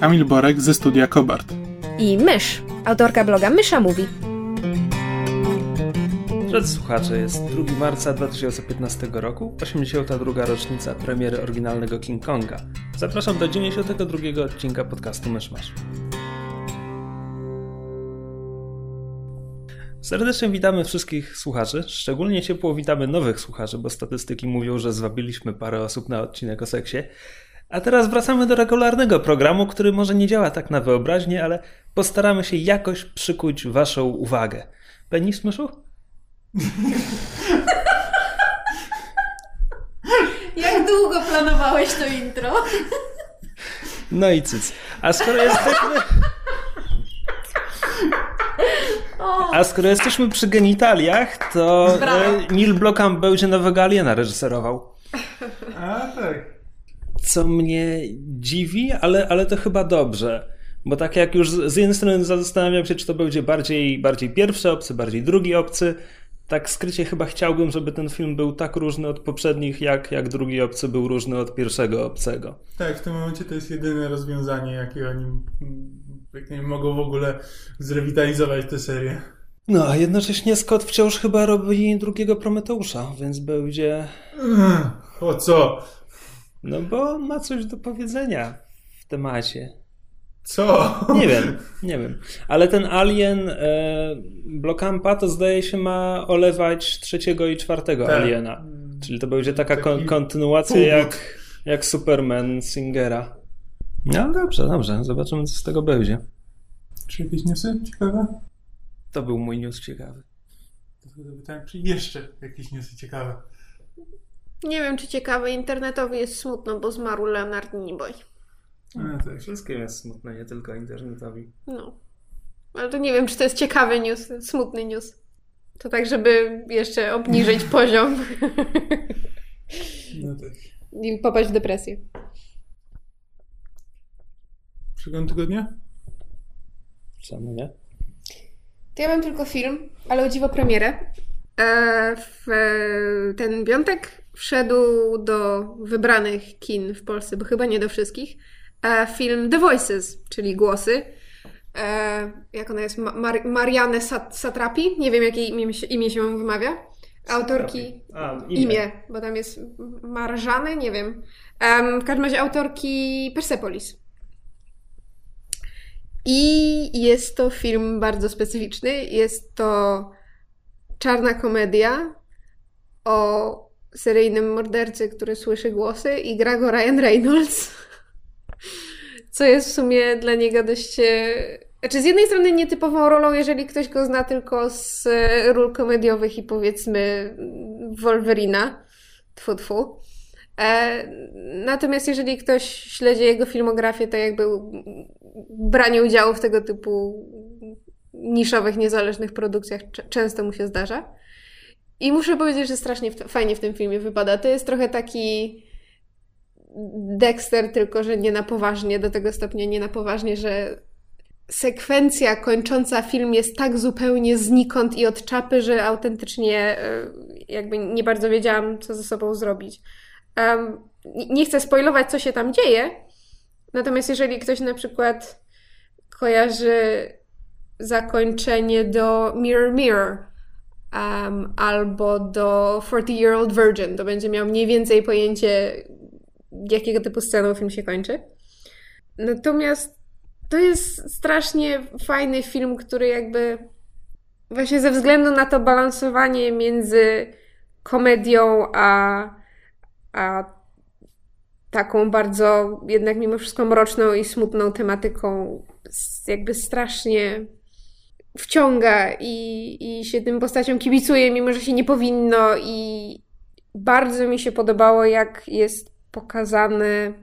Kamil Borek ze studia Kobart. I Mysz, autorka bloga Mysza Mówi. Drodzy słuchacze, jest 2 marca 2015 roku, 82. rocznica premiery oryginalnego King Konga. Zapraszam do 92 odcinka podcastu Myszmasz. Serdecznie witamy wszystkich słuchaczy. Szczególnie ciepło witamy nowych słuchaczy, bo statystyki mówią, że zwabiliśmy parę osób na odcinek o seksie. A teraz wracamy do regularnego programu, który może nie działa tak na wyobraźnię, ale postaramy się jakoś przykuć Waszą uwagę. Penis, myszu? Jak długo planowałeś to intro? No i cyc. A skoro jesteśmy... A skoro jesteśmy przy genitaliach, to Brawo. e, Neil Blomkamp będzie nowego Aliena reżyserował. A tak. Co mnie dziwi, ale, ale to chyba dobrze. Bo tak jak już z jednej strony zastanawiam się, czy to będzie bardziej, bardziej pierwszy obcy, bardziej drugi obcy. Tak skrycie chyba chciałbym, żeby ten film był tak różny od poprzednich, jak, jak drugi obcy był różny od pierwszego obcego. Tak, w tym momencie to jest jedyne rozwiązanie, jakie oni jak nie wiem, mogą w ogóle zrewitalizować tę serię. No, a jednocześnie Scott wciąż chyba robi drugiego Prometeusza, więc będzie. O co? No bo ma coś do powiedzenia w temacie. Co? Nie wiem, nie wiem. Ale ten Alien e, Blokampa to zdaje się ma olewać trzeciego i czwartego Tak. Aliena. Czyli to będzie taka kon- kontynuacja jak, jak Superman Singera. No dobrze, dobrze. Zobaczymy, co z tego będzie. Czy jakieś newsy ciekawe? To był mój news ciekawy. To wtedy pytałem, czy jeszcze jakieś newsy ciekawe? Nie wiem, czy ciekawe, internetowy jest smutno, bo zmarł Leonard Nimoy. A, tak. Wszystkim jest smutne, nie tylko internetowi. No. Ale to nie wiem, czy to jest ciekawy news, smutny news. To tak, żeby jeszcze obniżyć poziom No tak. i popaść w depresję. Przegląd tygodnia? Czemu nie? To ja mam tylko film, ale o dziwo premierę. E, w ten piątek wszedł do wybranych kin w Polsce, bo chyba nie do wszystkich, e, film The Voices, czyli Głosy. E, jak ona jest? Ma- Mar- Marianne Sat- Satrapi? Nie wiem, jakie imię, się- imię się wymawia. Autorki... A, Imię, bo tam jest Marżany, nie wiem. Em, w każdym razie autorki Persepolis. I jest to film bardzo specyficzny. Jest to czarna komedia o seryjnym mordercy, który słyszy głosy i gra go Ryan Reynolds. Co jest w sumie dla niego dość... e, Znaczy z jednej strony nietypową rolą, jeżeli ktoś go zna tylko z e, ról komediowych i powiedzmy Wolverina. Tfu, tfu. E, natomiast jeżeli ktoś śledzi jego filmografię, to jakby branie udziału w tego typu niszowych, niezależnych produkcjach często mu się zdarza. I muszę powiedzieć, że strasznie fajnie w tym filmie wypada. To jest trochę taki Dexter, tylko że nie na poważnie, do tego stopnia nie na poważnie, że sekwencja kończąca film jest tak zupełnie znikąd i od czapy, że autentycznie e, jakby nie bardzo wiedziałam, co ze sobą zrobić. Nie- nie chcę spoilować, co się tam dzieje, natomiast jeżeli ktoś na przykład kojarzy zakończenie do Mirror Mirror em, albo do 40 Year Old Virgin, to będzie miał mniej więcej pojęcie, jakiego typu sceną film się kończy. Natomiast to jest strasznie fajny film, który jakby właśnie ze względu na to balansowanie między komedią a, a taką bardzo jednak mimo wszystko mroczną i smutną tematyką jakby strasznie wciąga i, i się tym postaciom kibicuje, mimo że się nie powinno i bardzo mi się podobało, jak jest pokazany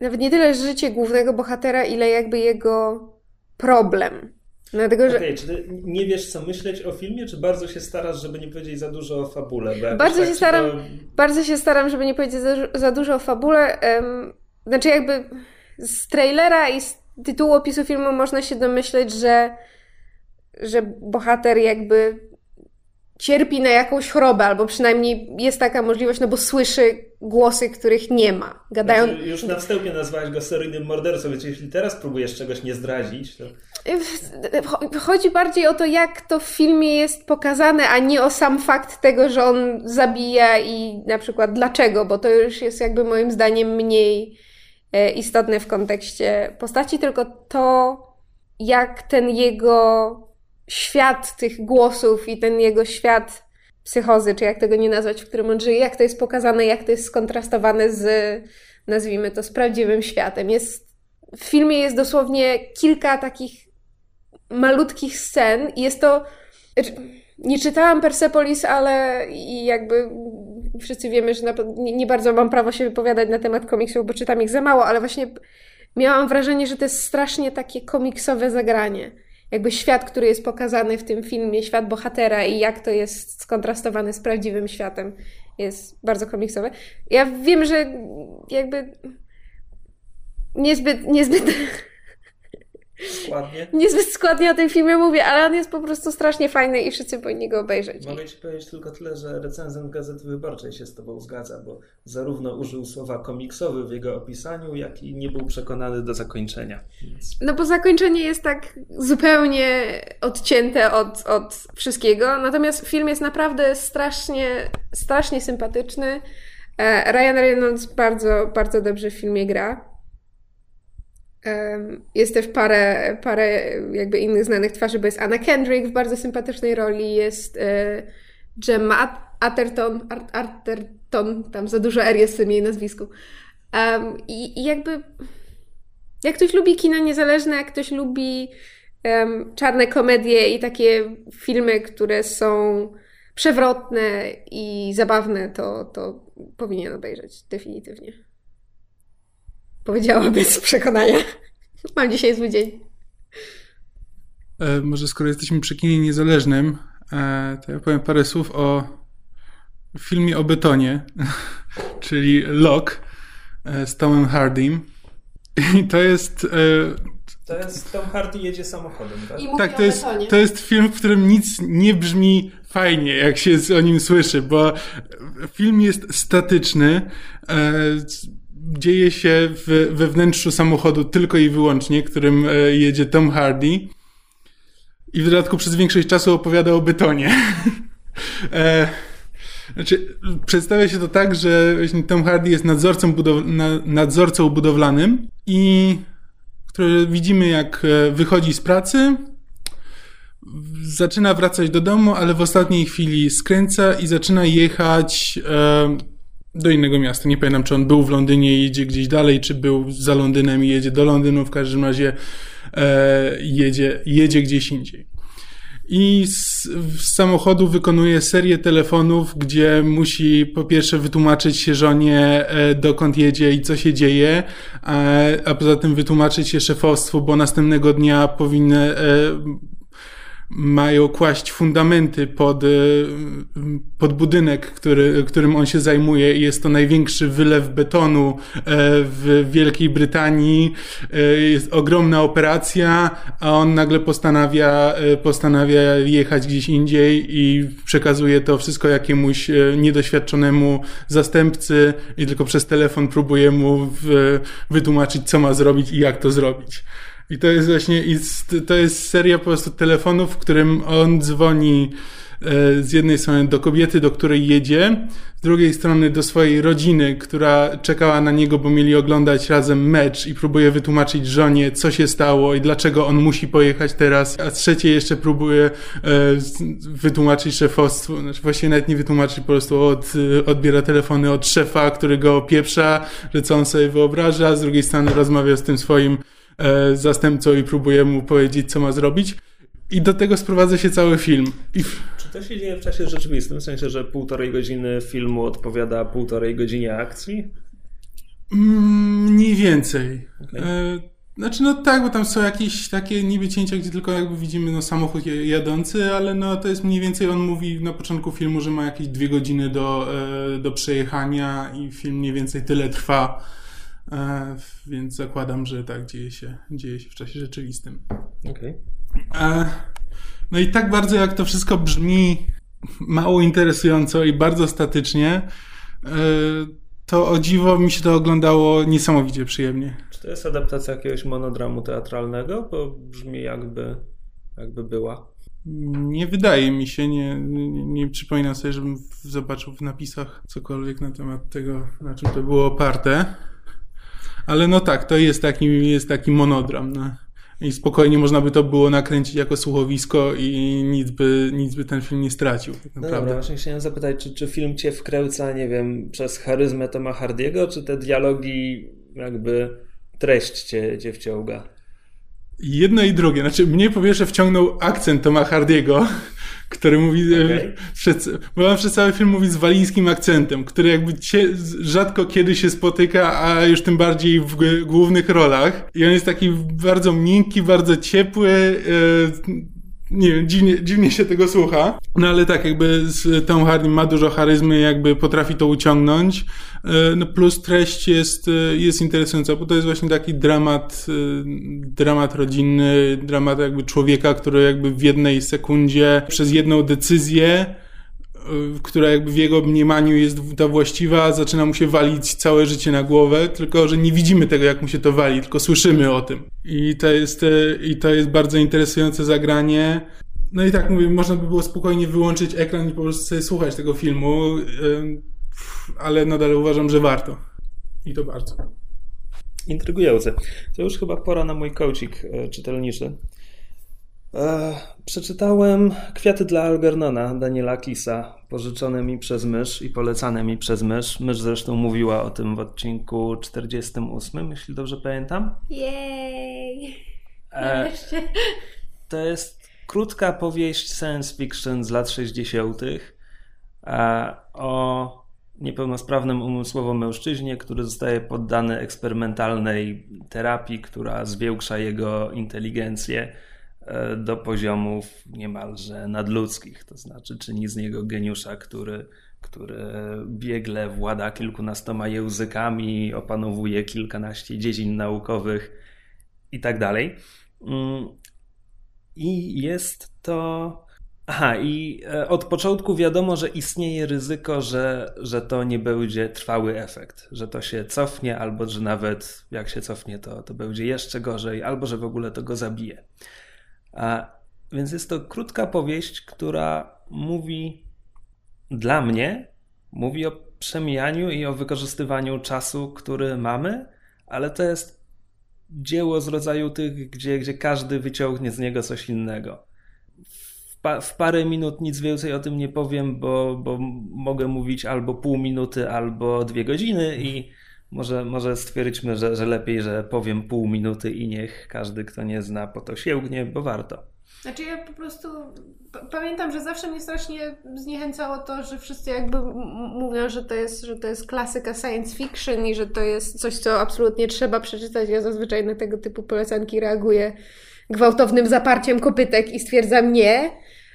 nawet nie tyle życie głównego bohatera, ile jakby jego problem. Dlatego, że... okay, czy ty nie wiesz, co myśleć o filmie, czy bardzo się starasz, żeby nie powiedzieć za dużo o fabule? Bardzo tak się staram, to... bardzo się staram, żeby nie powiedzieć za, za dużo o fabule. Um, znaczy jakby z trailera i z tytułu opisu filmu można się domyśleć, że, że bohater jakby cierpi na jakąś chorobę, albo przynajmniej jest taka możliwość, no bo słyszy głosy, których nie ma. Gadają... Znaczy, już na wstępie nazwałeś go seryjnym mordercą, więc jeśli teraz próbujesz czegoś nie zdradzić, to... Chodzi bardziej o to, jak to w filmie jest pokazane, a nie o sam fakt tego, że on zabija i na przykład dlaczego, bo to już jest jakby moim zdaniem mniej e, istotne w kontekście postaci, tylko to, jak ten jego świat tych głosów i ten jego świat psychozy, czy jak tego nie nazwać, w którym on żyje, jak to jest pokazane, jak to jest skontrastowane z, nazwijmy to, z prawdziwym światem. Jest, w filmie jest dosłownie kilka takich malutkich scen i jest to... Nie czytałam Persepolis, ale i jakby wszyscy wiemy, że nie bardzo mam prawo się wypowiadać na temat komiksów, bo czytam ich za mało, ale właśnie miałam wrażenie, że to jest strasznie takie komiksowe zagranie jakby świat, który jest pokazany w tym filmie, świat bohatera i jak to jest skontrastowany z prawdziwym światem, jest bardzo komiksowe. Ja wiem, że jakby niezbyt, niezbyt składnie. Niezbyt składnie o tym filmie mówię, ale on jest po prostu strasznie fajny i wszyscy powinni go obejrzeć. Mogę Ci powiedzieć tylko tyle, że recenzent Gazety Wyborczej się z Tobą zgadza, bo zarówno użył słowa komiksowy w jego opisaniu, jak i nie był przekonany do zakończenia. Więc... No bo zakończenie jest tak zupełnie odcięte od, od wszystkiego, natomiast film jest naprawdę strasznie, strasznie sympatyczny. E, Ryan Reynolds bardzo, bardzo dobrze w filmie gra. Jest też parę, parę jakby innych znanych twarzy, bo jest Anna Kendrick w bardzo sympatycznej roli, jest e, Gemma Atherton, Atherton, tam za dużo R jest w tym jej nazwisku. I, jakby jak ktoś lubi kino niezależne, jak ktoś lubi czarne komedie i takie filmy, które są przewrotne i zabawne, to, to powinien obejrzeć, definitywnie. Powiedziała bez przekonania. Mam dzisiaj zły dzień. E, może skoro jesteśmy przy kinie niezależnym, e, to ja powiem parę słów o filmie o betonie, czyli Lock e, z Tomem Hardym. I to jest... E, to jest Tom Hardy jedzie samochodem, tak? I tak, to jest, to jest film, w którym nic nie brzmi fajnie, jak się o nim słyszy, bo film jest statyczny. E, dzieje się w, we wnętrzu samochodu tylko i wyłącznie, którym e, jedzie Tom Hardy. I w dodatku przez większość czasu opowiada o betonie. e, znaczy, przedstawia się to tak, że Tom Hardy jest nadzorcą, budow nadzorcą budowlanym i które widzimy jak e, wychodzi z pracy, zaczyna wracać do domu, ale w ostatniej chwili skręca i zaczyna jechać e, do innego miasta. Nie pamiętam, czy on był w Londynie i jedzie gdzieś dalej, czy był za Londynem i jedzie do Londynu. W każdym razie e, jedzie, jedzie gdzieś indziej. I z, z, samochodu wykonuje serię telefonów, gdzie musi po pierwsze wytłumaczyć się żonie, e, dokąd jedzie i co się dzieje, a, a poza tym wytłumaczyć się szefostwu, bo następnego dnia powinny e, mają kłaść fundamenty pod, y, pod budynek, który, którym on się zajmuje. Jest to największy wylew betonu e, w Wielkiej Brytanii. E, jest ogromna operacja, a on nagle postanawia, e, postanawia jechać gdzieś indziej i przekazuje to wszystko jakiemuś niedoświadczonemu zastępcy i tylko przez telefon próbuje mu wytłumaczyć, co ma zrobić i jak to zrobić. I to jest właśnie, to jest seria po prostu telefonów, w którym on dzwoni e, z jednej strony do kobiety, do której jedzie, z drugiej strony do swojej rodziny, która czekała na niego, bo mieli oglądać razem mecz i próbuje wytłumaczyć żonie, co się stało i dlaczego on musi pojechać teraz, a z trzeciej jeszcze próbuje e, wytłumaczyć szefostwu, znaczy właściwie nawet nie wytłumaczyć, po prostu od, odbiera telefony od szefa, który go opieprza, że co on sobie wyobraża, z drugiej strony rozmawia z tym swoim E, zastępcą i próbuje mu powiedzieć, co ma zrobić. I do tego sprowadza się cały film. I... Czy to się dzieje w czasie rzeczywistym? W sensie, że półtorej godziny filmu odpowiada półtorej godzinie akcji? Mm, mniej więcej. Okay. E, znaczy, no tak, bo tam są jakieś takie niby cięcia, gdzie tylko jakby widzimy no, samochód jadący, ale no to jest mniej więcej, on mówi na początku filmu, że ma jakieś dwie godziny do, e, do przejechania i film mniej więcej tyle trwa. E, więc zakładam, że tak dzieje się, dzieje się w czasie rzeczywistym. Okej. Okay. No i tak bardzo jak to wszystko brzmi mało interesująco i bardzo statycznie, to o dziwo mi się to oglądało niesamowicie przyjemnie. Czy to jest adaptacja jakiegoś monodramu teatralnego? Bo brzmi jakby, jakby była. Nie wydaje mi się, nie, nie, nie przypominam sobie, żebym zobaczył w napisach cokolwiek na temat tego, na czym to było oparte. Ale no tak, to jest taki, jest taki monodram. No. I spokojnie można by to było nakręcić jako słuchowisko i nic by, nic by ten film nie stracił. Tak naprawdę. No dobra, właśnie chciałem zapytać, czy, czy film cię wkręca, nie wiem, przez charyzmę Toma Hardiego, czy te dialogi jakby treść cię, cię wciąga? Jedno i drugie. Znaczy, mnie po pierwsze wciągnął akcent Toma Hardiego, który mówi, e, okay. przez, bo on przez cały film mówi z walińskim akcentem, który jakby cie, rzadko kiedy się spotyka, a już tym bardziej w głównych rolach. I on jest taki bardzo miękki, bardzo ciepły, e, nie wiem, dziwnie, dziwnie się tego słucha. No ale tak, jakby z Tom Hardy ma dużo charyzmy, jakby potrafi to uciągnąć. E, no plus treść jest, e, jest interesująca, bo to jest właśnie taki dramat, e, dramat rodzinny, dramat jakby człowieka, który jakby w jednej sekundzie przez jedną decyzję która jakby w jego mniemaniu jest ta właściwa, zaczyna mu się walić całe życie na głowę, tylko że nie widzimy tego, jak mu się to wali, tylko słyszymy o tym. I to jest, e, i to jest bardzo interesujące zagranie. No i tak mówię, można by było spokojnie wyłączyć ekran i po prostu sobie słuchać tego filmu, e, ale nadal uważam, że warto. I to bardzo. Intrygujące. To już chyba pora na mój e, czytelniczy. E, przeczytałem Kwiaty dla Algernona Daniela Kisa, pożyczone mi przez mysz i polecane mi przez mysz. Mysz zresztą mówiła o tym w odcinku 48, jeśli dobrze pamiętam. Jej! E, to jest krótka powieść science fiction z lat 60. E, o niepełnosprawnym umysłowo mężczyźnie, który zostaje poddany eksperymentalnej terapii, która zwiększa jego inteligencję do poziomów niemalże nadludzkich, to znaczy czyni z niego geniusza, który, który biegle włada kilkunastoma językami, opanowuje kilkanaście dziedzin naukowych i tak dalej. Mm, I jest to. Aha, i e, od początku wiadomo, że istnieje ryzyko, że, że to nie będzie trwały efekt, że to się cofnie, albo że nawet jak się cofnie, to, to będzie jeszcze gorzej, albo że w ogóle to go zabije. Więc jest to krótka powieść, która mówi dla mnie, mówi o przemijaniu i o wykorzystywaniu czasu, który mamy, ale to jest dzieło z rodzaju tych, gdzie, gdzie każdy wyciągnie z niego coś innego. W parę minut nic więcej o tym nie powiem, bo, bo mogę mówić albo pół minuty, albo dwie godziny i może, może stwierdźmy, że, że lepiej, że powiem pół minuty i niech każdy, kto nie zna, po to sięgnie, bo warto. Znaczy ja po prostu pamiętam, że zawsze mnie strasznie zniechęcało to, że wszyscy jakby mówią, że to, jest, że to jest klasyka science fiction i że to jest coś, co absolutnie trzeba przeczytać. Ja zazwyczaj na tego typu polecanki reaguję gwałtownym zaparciem kopytek i stwierdzam nie.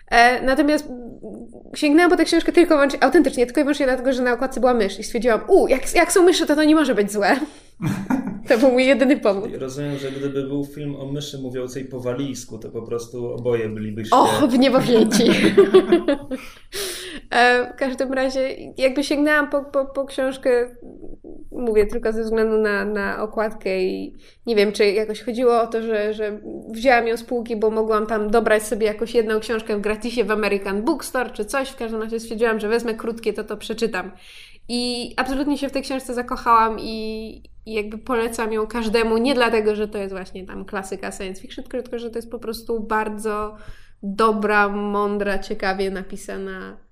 E, natomiast sięgnęłam po tę książkę tylko wyłącznie, autentycznie, tylko i wyłącznie dlatego, że na okładce była mysz i stwierdziłam, u, jak, jak są myszy, to to nie może być złe. To był mój jedyny powód. Rozumiem, że gdyby był film o myszy mówiącej po walijsku, to po prostu oboje bylibyście... Och, w niebo wzięci. E, w każdym razie jakby sięgnęłam po, po, po książkę, mówię tylko ze względu na, na okładkę i nie wiem, czy jakoś chodziło o to, że, że wzięłam ją z półki, bo mogłam tam dobrać sobie jakąś jedną książkę w gratisie w American Bookstore czy coś. W każdym razie stwierdziłam, że wezmę krótkie, to to przeczytam. I absolutnie się w tej książce zakochałam i, i jakby polecam ją każdemu, nie dlatego, że to jest właśnie tam klasyka science fiction, tylko że to jest po prostu bardzo dobra, mądra, ciekawie napisana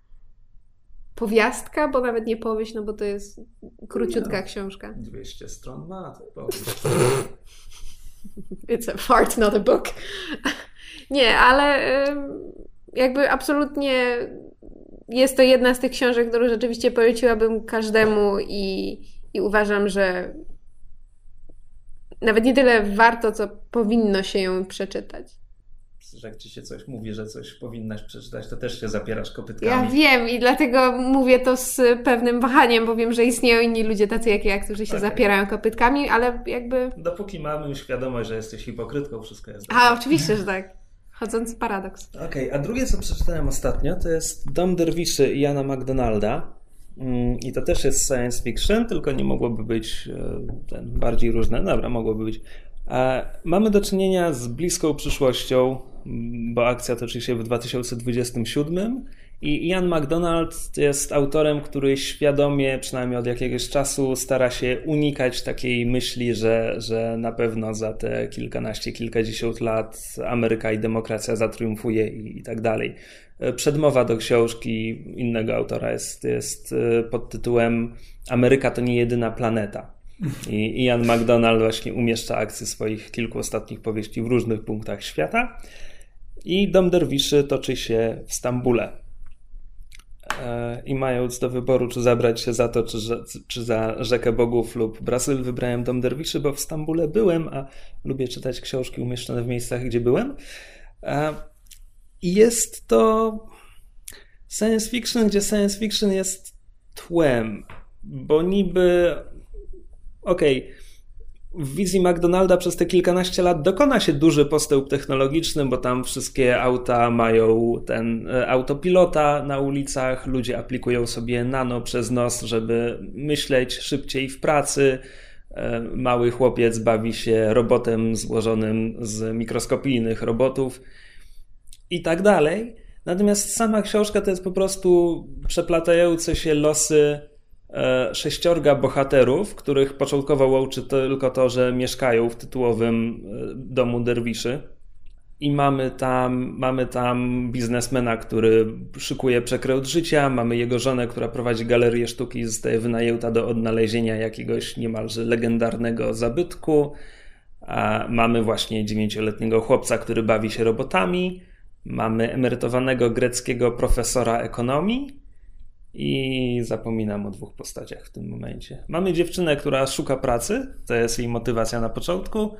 powiastka, bo nawet nie powieść, no bo to jest króciutka no, książka. 200 stron ma to It's a fart, not a book. nie, ale jakby absolutnie jest to jedna z tych książek, którą rzeczywiście poleciłabym każdemu i, i uważam, że nawet nie tyle warto, co powinno się ją przeczytać. Że jak ci się coś mówi, że coś powinnaś przeczytać, to też się zapierasz kopytkami. Ja wiem i dlatego mówię to z pewnym wahaniem, bo wiem, że istnieją inni ludzie tacy jak ja, którzy się okay. zapierają kopytkami, ale jakby... Dopóki mamy świadomość, że jesteś hipokrytką, wszystko jest dobrze. A, oczywiście, że tak. Chodzący paradoks. Okej, okay, a drugie, co przeczytałem ostatnio, to jest Dom Derwiszy Jana McDonalda. Mm, I to też jest science fiction, tylko nie mogłoby być e, ten, bardziej różne. Dobra, mogłoby być. Mamy do czynienia z bliską przyszłością, bo akcja toczy się w 2027 i Ian McDonald jest autorem, który świadomie, przynajmniej od jakiegoś czasu, stara się unikać takiej myśli, że, że na pewno za te kilkanaście, kilkadziesiąt lat Ameryka i demokracja zatriumfuje i, i tak dalej. Przedmowa do książki innego autora jest, jest e, pod tytułem Ameryka to nie jedyna planeta. I Ian McDonald właśnie umieszcza akcje swoich kilku ostatnich powieści w różnych punktach świata. I Dom Derwiszy toczy się w Stambule. E, I mając do wyboru, czy zabrać się za to, czy, czy za Rzekę Bogów lub Brazyl, wybrałem Dom Derwiszy, bo w Stambule byłem, a lubię czytać książki umieszczone w miejscach, gdzie byłem. E, I jest to science fiction, gdzie science fiction jest tłem, bo niby okej, okay, w wizji McDonalda przez te kilkanaście lat dokona się duży postęp technologiczny, bo tam wszystkie auta mają ten e, autopilota na ulicach, ludzie aplikują sobie nano przez nos, żeby myśleć szybciej w pracy. E, mały chłopiec bawi się robotem złożonym z mikroskopijnych robotów i tak dalej. Natomiast sama książka to jest po prostu przeplatające się losy sześciorga bohaterów, których początkowo łączy tylko to, że mieszkają w tytułowym e, domu derwiszy. I mamy tam, mamy tam biznesmena, który szykuje przekręt życia, mamy jego żonę, która prowadzi galerię sztuki i zostaje wynajęta do odnalezienia jakiegoś niemalże legendarnego zabytku. A mamy właśnie dziewięcioletniego chłopca, który bawi się robotami. Mamy emerytowanego greckiego profesora ekonomii i zapominam o dwóch postaciach w tym momencie. Mamy dziewczynę, która szuka pracy, to jest jej motywacja na początku.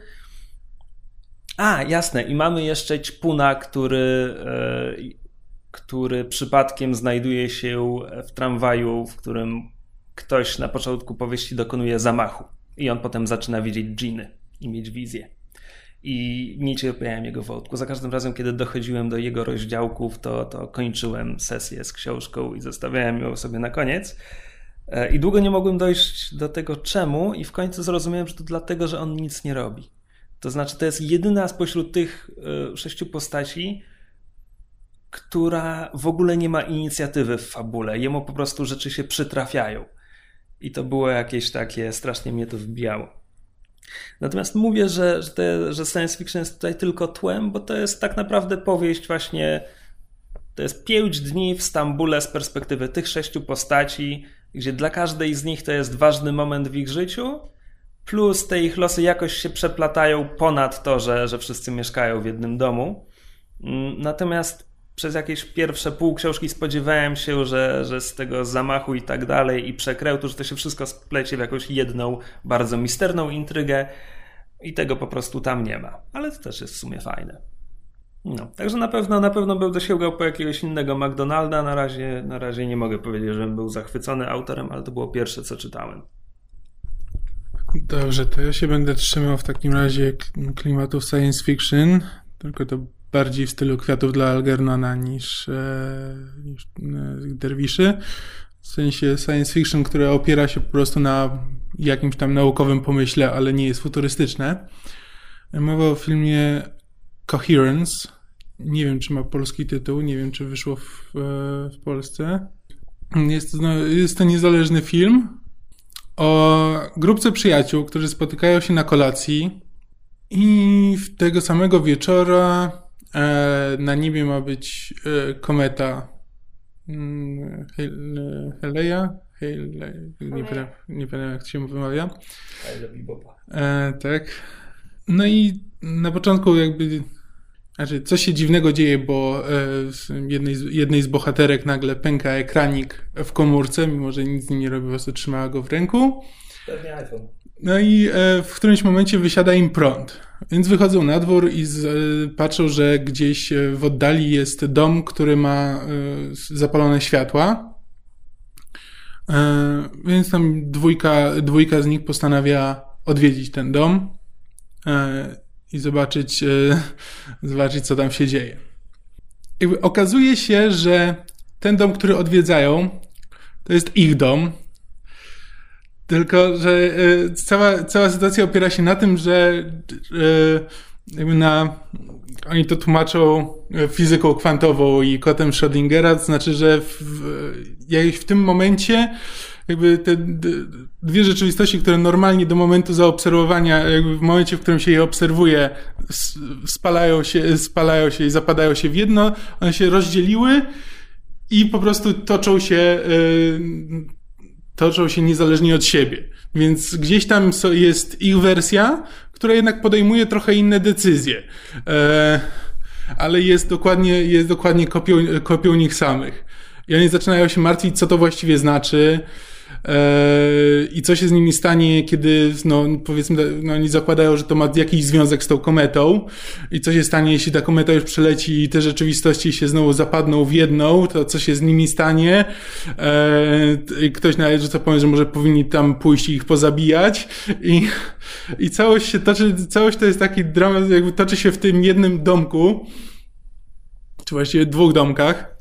A, jasne, i mamy jeszcze ćpuna, który, e, który przypadkiem znajduje się w tramwaju, w którym ktoś na początku powieści dokonuje zamachu. I on potem zaczyna widzieć dżiny i mieć wizję i nie cierpiałem jego wątku. Za każdym razem, kiedy dochodziłem do jego rozdziałków, to, to kończyłem sesję z książką i zostawiałem ją sobie na koniec. E, I długo nie mogłem dojść do tego czemu, i w końcu zrozumiałem, że to dlatego, że on nic nie robi. To znaczy, to jest jedyna spośród tych e, sześciu postaci, która w ogóle nie ma inicjatywy w fabule. Jemu po prostu rzeczy się przytrafiają. I to było jakieś takie, strasznie mnie to wbijało. Natomiast mówię, że, że, te, że science fiction jest tutaj tylko tłem, bo to jest tak naprawdę powieść właśnie. To jest pięć dni w Stambule z perspektywy tych sześciu postaci, gdzie dla każdej z nich to jest ważny moment w ich życiu, plus te ich losy jakoś się przeplatają ponad to, że, że wszyscy mieszkają w jednym domu. Mm, natomiast przez jakieś pierwsze pół książki spodziewałem się, że, że z tego zamachu i tak dalej i przekrętu, że to się wszystko splecie w jakąś jedną bardzo misterną intrygę i tego po prostu tam nie ma. Ale to też jest w sumie fajne. No, także na pewno, na pewno będę sięgał po jakiegoś innego McDonalda. Na razie, na razie nie mogę powiedzieć, żebym był zachwycony autorem, ale to było pierwsze, co czytałem. Dobrze, to ja się będę trzymał w takim razie klimatu science fiction, tylko to bardziej w stylu kwiatów dla Algernona niż, e, niż e, derwiszy. W sensie science fiction, które opiera się po prostu na jakimś tam naukowym pomyśle, ale nie jest futurystyczne. Mowa o filmie Coherence. Nie wiem, czy ma polski tytuł, nie wiem, czy wyszło w, e, w Polsce. Jest to, no, jest to niezależny film o grupce przyjaciół, którzy spotykają się na kolacji i w tego samego wieczora na niebie ma być e, kometa mm, Heleja? Nie, pamiętam, nie pamiętam jak to się wymawia. E, tak. No i na początku jakby znaczy, coś się dziwnego dzieje, bo jednej z, jednej z bohaterek nagle pęka ekranik w komórce, mimo że nic z nim nie robi, po prostu trzymała go w ręku. Pewnie iPhone. No i e, w którymś momencie wysiada im prąd. Więc wychodzą na dwór i z, e, patrzą, że gdzieś e, w oddali jest dom, który ma zapalone światła. Więc tam dwójka, dwójka z nich postanawia odwiedzić ten dom i zobaczyć, zobaczyć, co tam się dzieje. I okazuje się, że ten dom, który odwiedzają, to jest ich dom, tylko, że y, cała, cała sytuacja opiera się na tym, że y, jakby na, oni to tłumaczą fizyką kwantową i kotem Schrödingera, to znaczy, że w, w tym momencie jakby te dwie rzeczywistości, które normalnie do momentu zaobserwowania, jakby w momencie, w którym się je obserwuje, spalają się, spalają się i zapadają się w jedno, one się rozdzieliły i po prostu toczą się toczą się niezależnie od siebie. Więc gdzieś tam jest ich wersja, która jednak podejmuje trochę inne decyzje. E, ale jest dokładnie, jest dokładnie kopią, kopią nich samych. I oni zaczynają się martwić, co to właściwie znaczy. I co się z nimi stanie, kiedy, no, powiedzmy, no, oni zakładają, że to ma jakiś związek z tą kometą. I co się stanie, jeśli ta kometa już przeleci i te rzeczywistości się znowu zapadną w jedną, to co się z nimi stanie. I ktoś że to powie, że może powinni tam pójść i ich pozabijać. I, i całość się toczy, całość to jest taki dramat, jakby toczy się w tym jednym domku, czy właściwie dwóch domkach.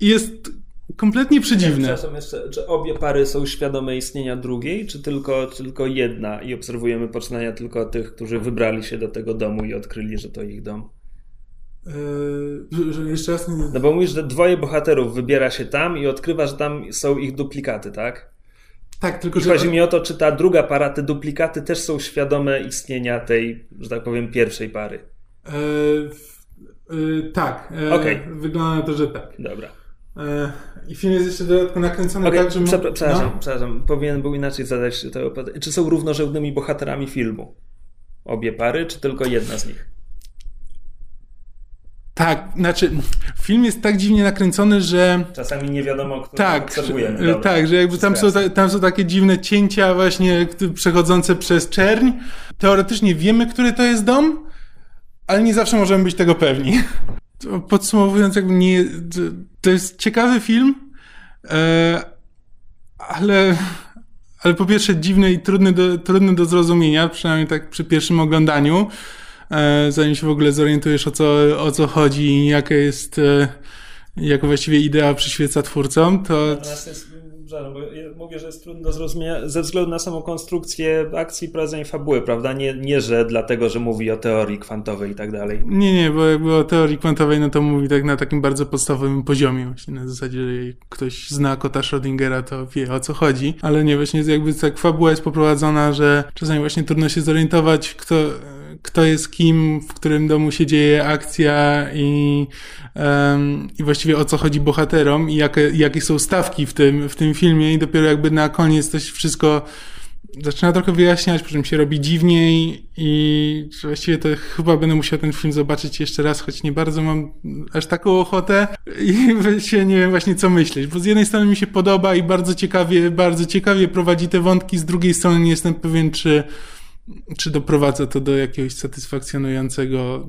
I jest kompletnie przedziwne. Przepraszam jeszcze, czy obie pary są świadome istnienia drugiej, czy tylko, czy tylko jedna i obserwujemy poczynania tylko tych, którzy wybrali się do tego domu i odkryli, że to ich dom? Yy, że jeszcze raz nie... No bo mówisz, że dwoje bohaterów wybiera się tam i odkrywa, że tam są ich duplikaty, tak? Tak, tylko że... Chodzi mi o to, czy ta druga para, te duplikaty też są świadome istnienia tej, że tak powiem, pierwszej pary. Yy, yy, tak. Okay. Wygląda na to, że tak. Dobra. E, I film jest jeszcze dodatkowo nakręcony okay, tak, że... Przepra przepraszam, no? przepraszam, powinien był inaczej zadać to pytanie. Czy są równorzędnymi bohaterami filmu? Obie pary, czy tylko jedna z nich? Tak, znaczy film jest tak dziwnie nakręcony, że... Czasami nie wiadomo, kto tak, obserwujemy. Dobra, tak, że jakby tam są, tam są takie dziwne cięcia właśnie przechodzące przez czerń. Teoretycznie wiemy, który to jest dom, ale nie zawsze możemy być tego pewni. Podsumowując, jakby nie, to jest ciekawy film, e, ale, ale po pierwsze dziwny i trudny do, trudny do zrozumienia, przynajmniej tak przy pierwszym oglądaniu, e, zanim się w ogóle zorientujesz o co, o co chodzi i jaka jest, e, jaka właściwie idea przyświeca twórcom, to... Jest bo mówię, że jest trudno do zrozumienia ze względu na samą konstrukcję akcji, prowadzenie fabuły, prawda? Nie, nie, że dlatego, że mówi o teorii kwantowej i tak dalej. Nie, nie, bo jakby o teorii kwantowej, no to mówi tak na takim bardzo podstawowym poziomie, właśnie na zasadzie, że ktoś zna kota Schrödingera, to wie o co chodzi, ale nie, właśnie jakby tak fabuła jest poprowadzona, że czasami właśnie trudno się zorientować, kto kto jest kim, w którym domu się dzieje akcja i, um, i właściwie o co chodzi bohaterom i jakie, jakie są stawki w tym, w tym filmie i dopiero jakby na koniec to wszystko zaczyna trochę wyjaśniać, po czym się robi dziwniej i właściwie to chyba będę musiał ten film zobaczyć jeszcze raz, choć nie bardzo mam aż taką ochotę i się nie wiem właśnie co myśleć, bo z jednej strony mi się podoba i bardzo ciekawie, bardzo ciekawie prowadzi te wątki, z drugiej strony nie jestem pewien, czy czy doprowadza to do jakiegoś satysfakcjonującego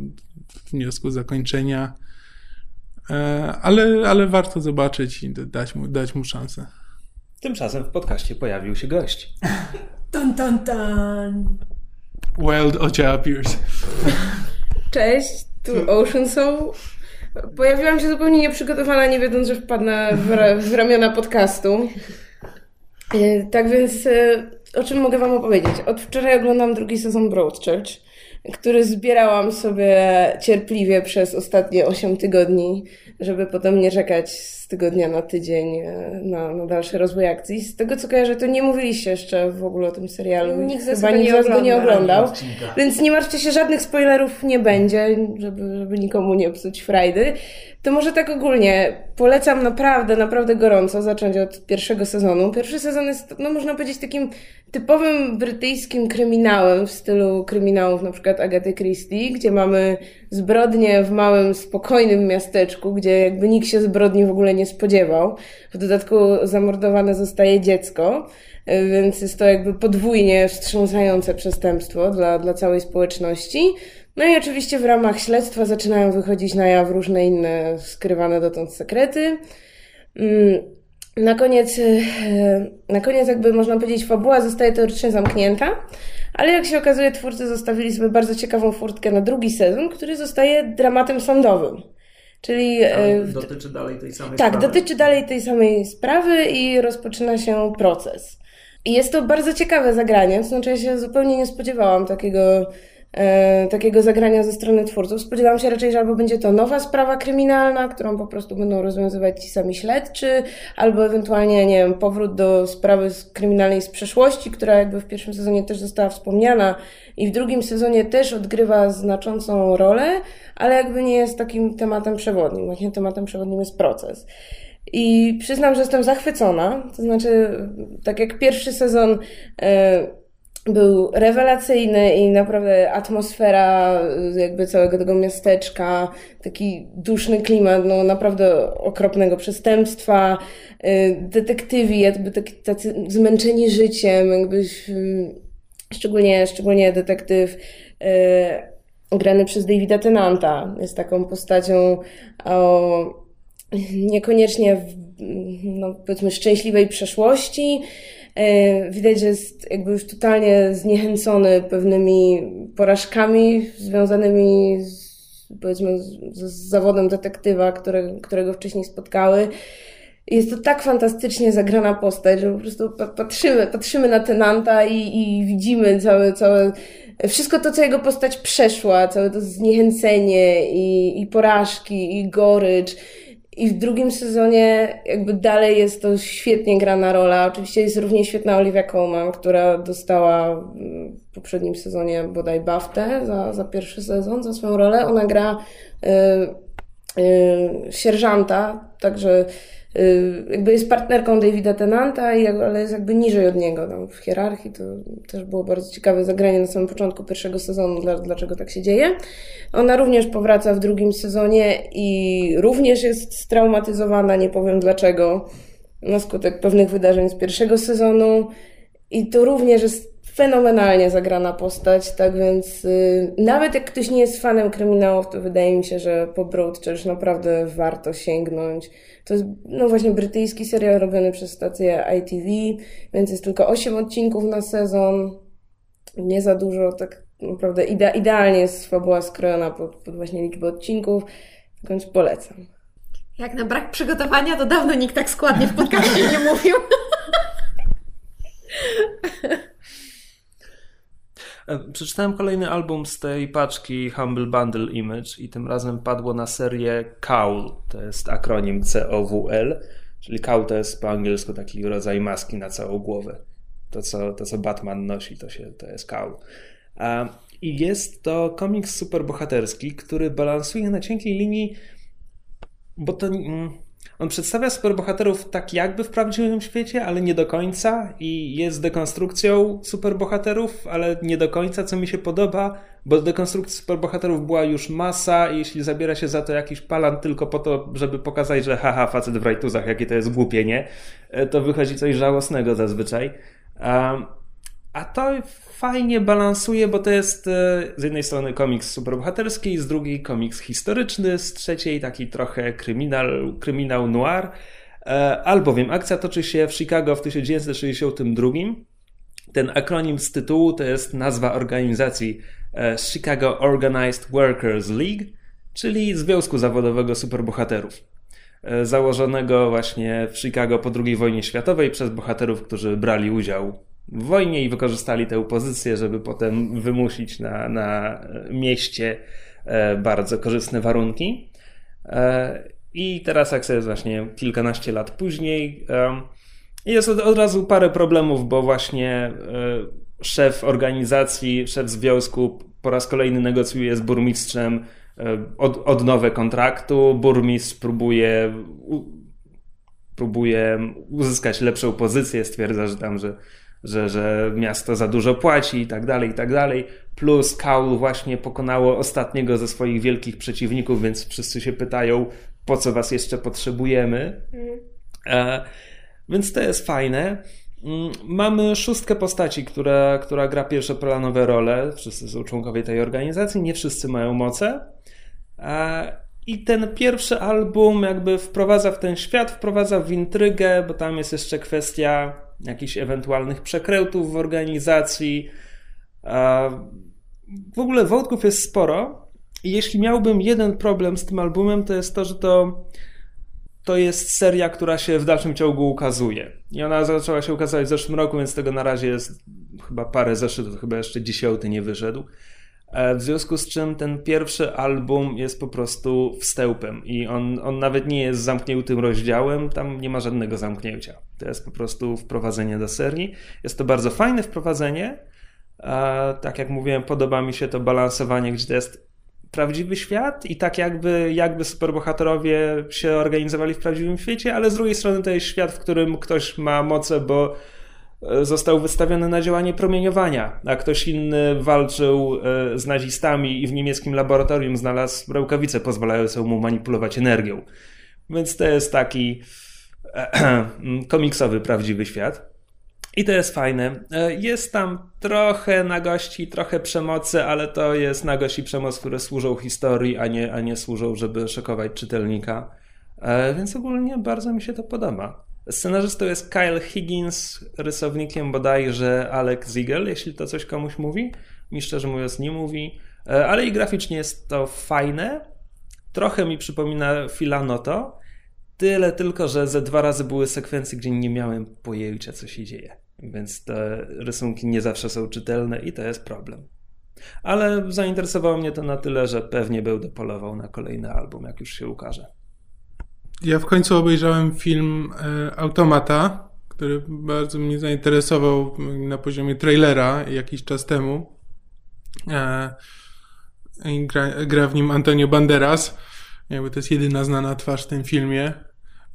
wniosku zakończenia. E, ale, ale warto zobaczyć i dać mu, dać mu szansę. Tymczasem w podcaście pojawił się gość. Tan, tan, tan. Wild Ocia appears. Cześć, tu Ocean Soul. Pojawiłam się zupełnie nieprzygotowana, nie wiedząc, że wpadnę w, w ramiona podcastu. E, tak więc e, o czym mogę Wam opowiedzieć? Od wczoraj oglądam drugi sezon Broadchurch, który zbierałam sobie cierpliwie przez ostatnie 8 tygodni, żeby potem nie czekać z tygodnia na tydzień e, na, na dalszy rozwój akcji. Z tego co kojarzę, to nie mówiliście jeszcze w ogóle o tym serialu. Nikt Chyba nikt z go nie oglądał. Więc nie martwcie się, żadnych spoilerów nie będzie, żeby, żeby nikomu nie psuć frajdy. To może tak ogólnie. Polecam naprawdę, naprawdę gorąco zacząć od pierwszego sezonu. Pierwszy sezon jest, no można powiedzieć, takim typowym brytyjskim kryminałem w stylu kryminałów na przykład Agaty Christie, gdzie mamy zbrodnie w małym, spokojnym miasteczku, gdzie jakby nikt się zbrodni w ogóle nie spodziewał. W dodatku zamordowane zostaje dziecko, y, więc jest to jakby podwójnie wstrząsające przestępstwo dla, dla całej społeczności. No i oczywiście w ramach śledztwa zaczynają wychodzić na jaw różne inne skrywane dotąd sekrety. Mm, na koniec, e, na koniec jakby można powiedzieć fabuła zostaje teoretycznie zamknięta, ale jak się okazuje twórcy zostawili sobie bardzo ciekawą furtkę na drugi sezon, który zostaje dramatem sądowym. Czyli e, dotyczy dalej tej samej tak, sprawy. Tak, dotyczy dalej tej samej sprawy i rozpoczyna się proces. I jest to bardzo ciekawe zagranie, to znaczy ja się zupełnie nie spodziewałam takiego e, takiego zagrania ze strony twórców. Spodziewałam się raczej, że albo będzie to nowa sprawa kryminalna, którą po prostu będą rozwiązywać ci sami śledczy, albo ewentualnie, nie wiem, powrót do sprawy kryminalnej z przeszłości, która jakby w pierwszym sezonie też została wspomniana i w drugim sezonie też odgrywa znaczącą rolę, ale jakby nie jest takim tematem przewodnim. Właśnie tematem przewodnim jest proces. I przyznam, że jestem zachwycona. To znaczy, tak jak pierwszy sezon, e, był rewelacyjny i naprawdę atmosfera y, jakby całego tego miasteczka, taki duszny klimat, no naprawdę okropnego przestępstwa, y, detektywi jakby taki, tacy zmęczeni życiem, jakby szczególnie, szczególnie detektyw y, grany przez Davida Tenanta jest taką postacią o niekoniecznie no, powiedzmy szczęśliwej przeszłości, widać, że jest jakby już totalnie zniechęcony pewnymi porażkami związanymi z, powiedzmy z, z zawodem detektywa, które, którego wcześniej spotkały. Jest to tak fantastycznie zagrana postać, że po prostu patrzymy, patrzymy na Tenanta i, i widzimy całe, całe, wszystko to, co jego postać przeszła, całe to zniechęcenie i, i porażki, i gorycz i w drugim sezonie jakby dalej jest to świetnie grana rola. Oczywiście jest równie świetna Olivia Colman, która dostała w poprzednim sezonie bodaj BAFTę za, za pierwszy sezon, za swoją rolę. Ona gra y, y, sierżanta, także jakby jest partnerką Davida Tenanta, ale jest jakby niżej od niego tam w hierarchii. To też było bardzo ciekawe zagranie na samym początku pierwszego sezonu, dlaczego tak się dzieje. Ona również powraca w drugim sezonie i również jest straumatyzowana, nie powiem dlaczego, na skutek pewnych wydarzeń z pierwszego sezonu. I to również jest fenomenalnie zagrana postać, tak więc yy, nawet jak ktoś nie jest fanem kryminałów, to wydaje mi się, że po Broadchurch naprawdę warto sięgnąć. To jest no właśnie brytyjski serial robiony przez stację ITV, więc jest tylko 8 odcinków na sezon. Nie za dużo, tak naprawdę ide idealnie jest fabuła skrojona pod, pod właśnie liczbę odcinków, więc polecam. Jak na brak przygotowania, to dawno nikt tak składnie w podcaście nie mówił. E, przeczytałem kolejny album z tej paczki Humble Bundle Image i tym razem padło na serię COWL. To jest akronim C-O-W-L, czyli COWL to jest po angielsku taki rodzaj maski na całą głowę. To, co, to, co Batman nosi, to, się, to jest COWL. I jest to komiks superbohaterski, który balansuje na cienkiej linii, bo to mm, on przedstawia superbohaterów tak jakby w prawdziwym świecie, ale nie do końca i jest dekonstrukcją superbohaterów, ale nie do końca, co mi się podoba, bo dekonstrukcji superbohaterów była już masa i jeśli zabiera się za to jakiś palant tylko po to, żeby pokazać, że haha, facet w rajtuzach, jakie to jest głupie, nie? E, to wychodzi coś żałosnego zazwyczaj. Um, a to fajnie balansuje, bo to jest e, z jednej strony komiks superbohaterski, z drugiej komiks historyczny, z trzeciej taki trochę kryminal, kryminał noir, e, albowiem akcja toczy się w Chicago w 1962. Ten akronim z tytułu to jest nazwa organizacji e, Chicago Organized Workers League, czyli Związku Zawodowego Superbohaterów założonego właśnie w Chicago po II wojnie światowej przez bohaterów, którzy brali udział w wojnie i wykorzystali tę pozycję, żeby potem wymusić na, na mieście e, bardzo korzystne warunki. E, I teraz, jak sobie właśnie kilkanaście lat później, jest od, od razu parę problemów, bo właśnie e, szef organizacji, szef związku po raz kolejny negocjuje z burmistrzem od, odnowę kontraktu. Burmistrz próbuje, próbuje uzyskać lepszą pozycję, stwierdza, że tam, że że, że miasto za dużo płaci i tak dalej, i tak dalej. Plus Kaul właśnie pokonało ostatniego ze swoich wielkich przeciwników, więc wszyscy się pytają, po co was jeszcze potrzebujemy. E, więc to jest fajne. Mm, mamy szóstkę postaci, która, która gra pierwszoplanowe role. Wszyscy są członkowie tej organizacji, nie wszyscy mają moce. E, I ten pierwszy album jakby wprowadza w ten świat, wprowadza w intrygę, bo tam jest jeszcze kwestia jakichś ewentualnych przekrętów w organizacji. W ogóle wątków jest sporo. I jeśli miałbym jeden problem z tym albumem, to jest to, że to to jest seria, która się w dalszym ciągu ukazuje. I ona zaczęła się ukazywać w zeszłym roku, więc tego na razie jest chyba parę zeszytów, chyba jeszcze dziesiąty nie wyszedł. E, w związku z czym ten pierwszy album jest po prostu wstępem i on, on nawet nie jest zamkniętym rozdziałem, tam nie ma żadnego zamknięcia. To jest po prostu wprowadzenie do serii. Jest to bardzo fajne wprowadzenie. E, tak jak mówiłem, podoba mi się to balansowanie, gdzie to jest prawdziwy świat i tak jakby, jakby superbohaterowie się organizowali w prawdziwym świecie, ale z drugiej strony to jest świat, w którym ktoś ma moce, bo został wystawiony na działanie promieniowania, a ktoś inny walczył e, z nazistami i w niemieckim laboratorium znalazł rękawice pozwalające mu manipulować energią. Więc to jest taki komiksowy, prawdziwy świat. I to jest fajne. E, jest tam trochę nagości, trochę przemocy, ale to jest nagość i przemoc, które służą historii, a nie, a nie służą, żeby szokować czytelnika. E, więc ogólnie bardzo mi się to podoba. Scenarzystą jest Kyle Higgins, rysownikiem bodajże Alex Ziegel, jeśli to coś komuś mówi. Mi szczerze mówiąc nie mówi, e, ale i graficznie jest to fajne. Trochę mi przypomina Filanoto. Tyle tylko, że ze dwa razy były sekwencje, gdzie nie miałem pojęcia, co się dzieje. Więc te rysunki nie zawsze są czytelne i to jest problem. Ale zainteresowało mnie to na tyle, że pewnie będę polował na kolejny album, jak już się ukaże. Ja w końcu obejrzałem film e, Automata, który bardzo mnie zainteresował na poziomie trailera jakiś czas temu. E, gra, gra w nim Antonio Banderas. Jakby to jest jedyna znana twarz w tym filmie.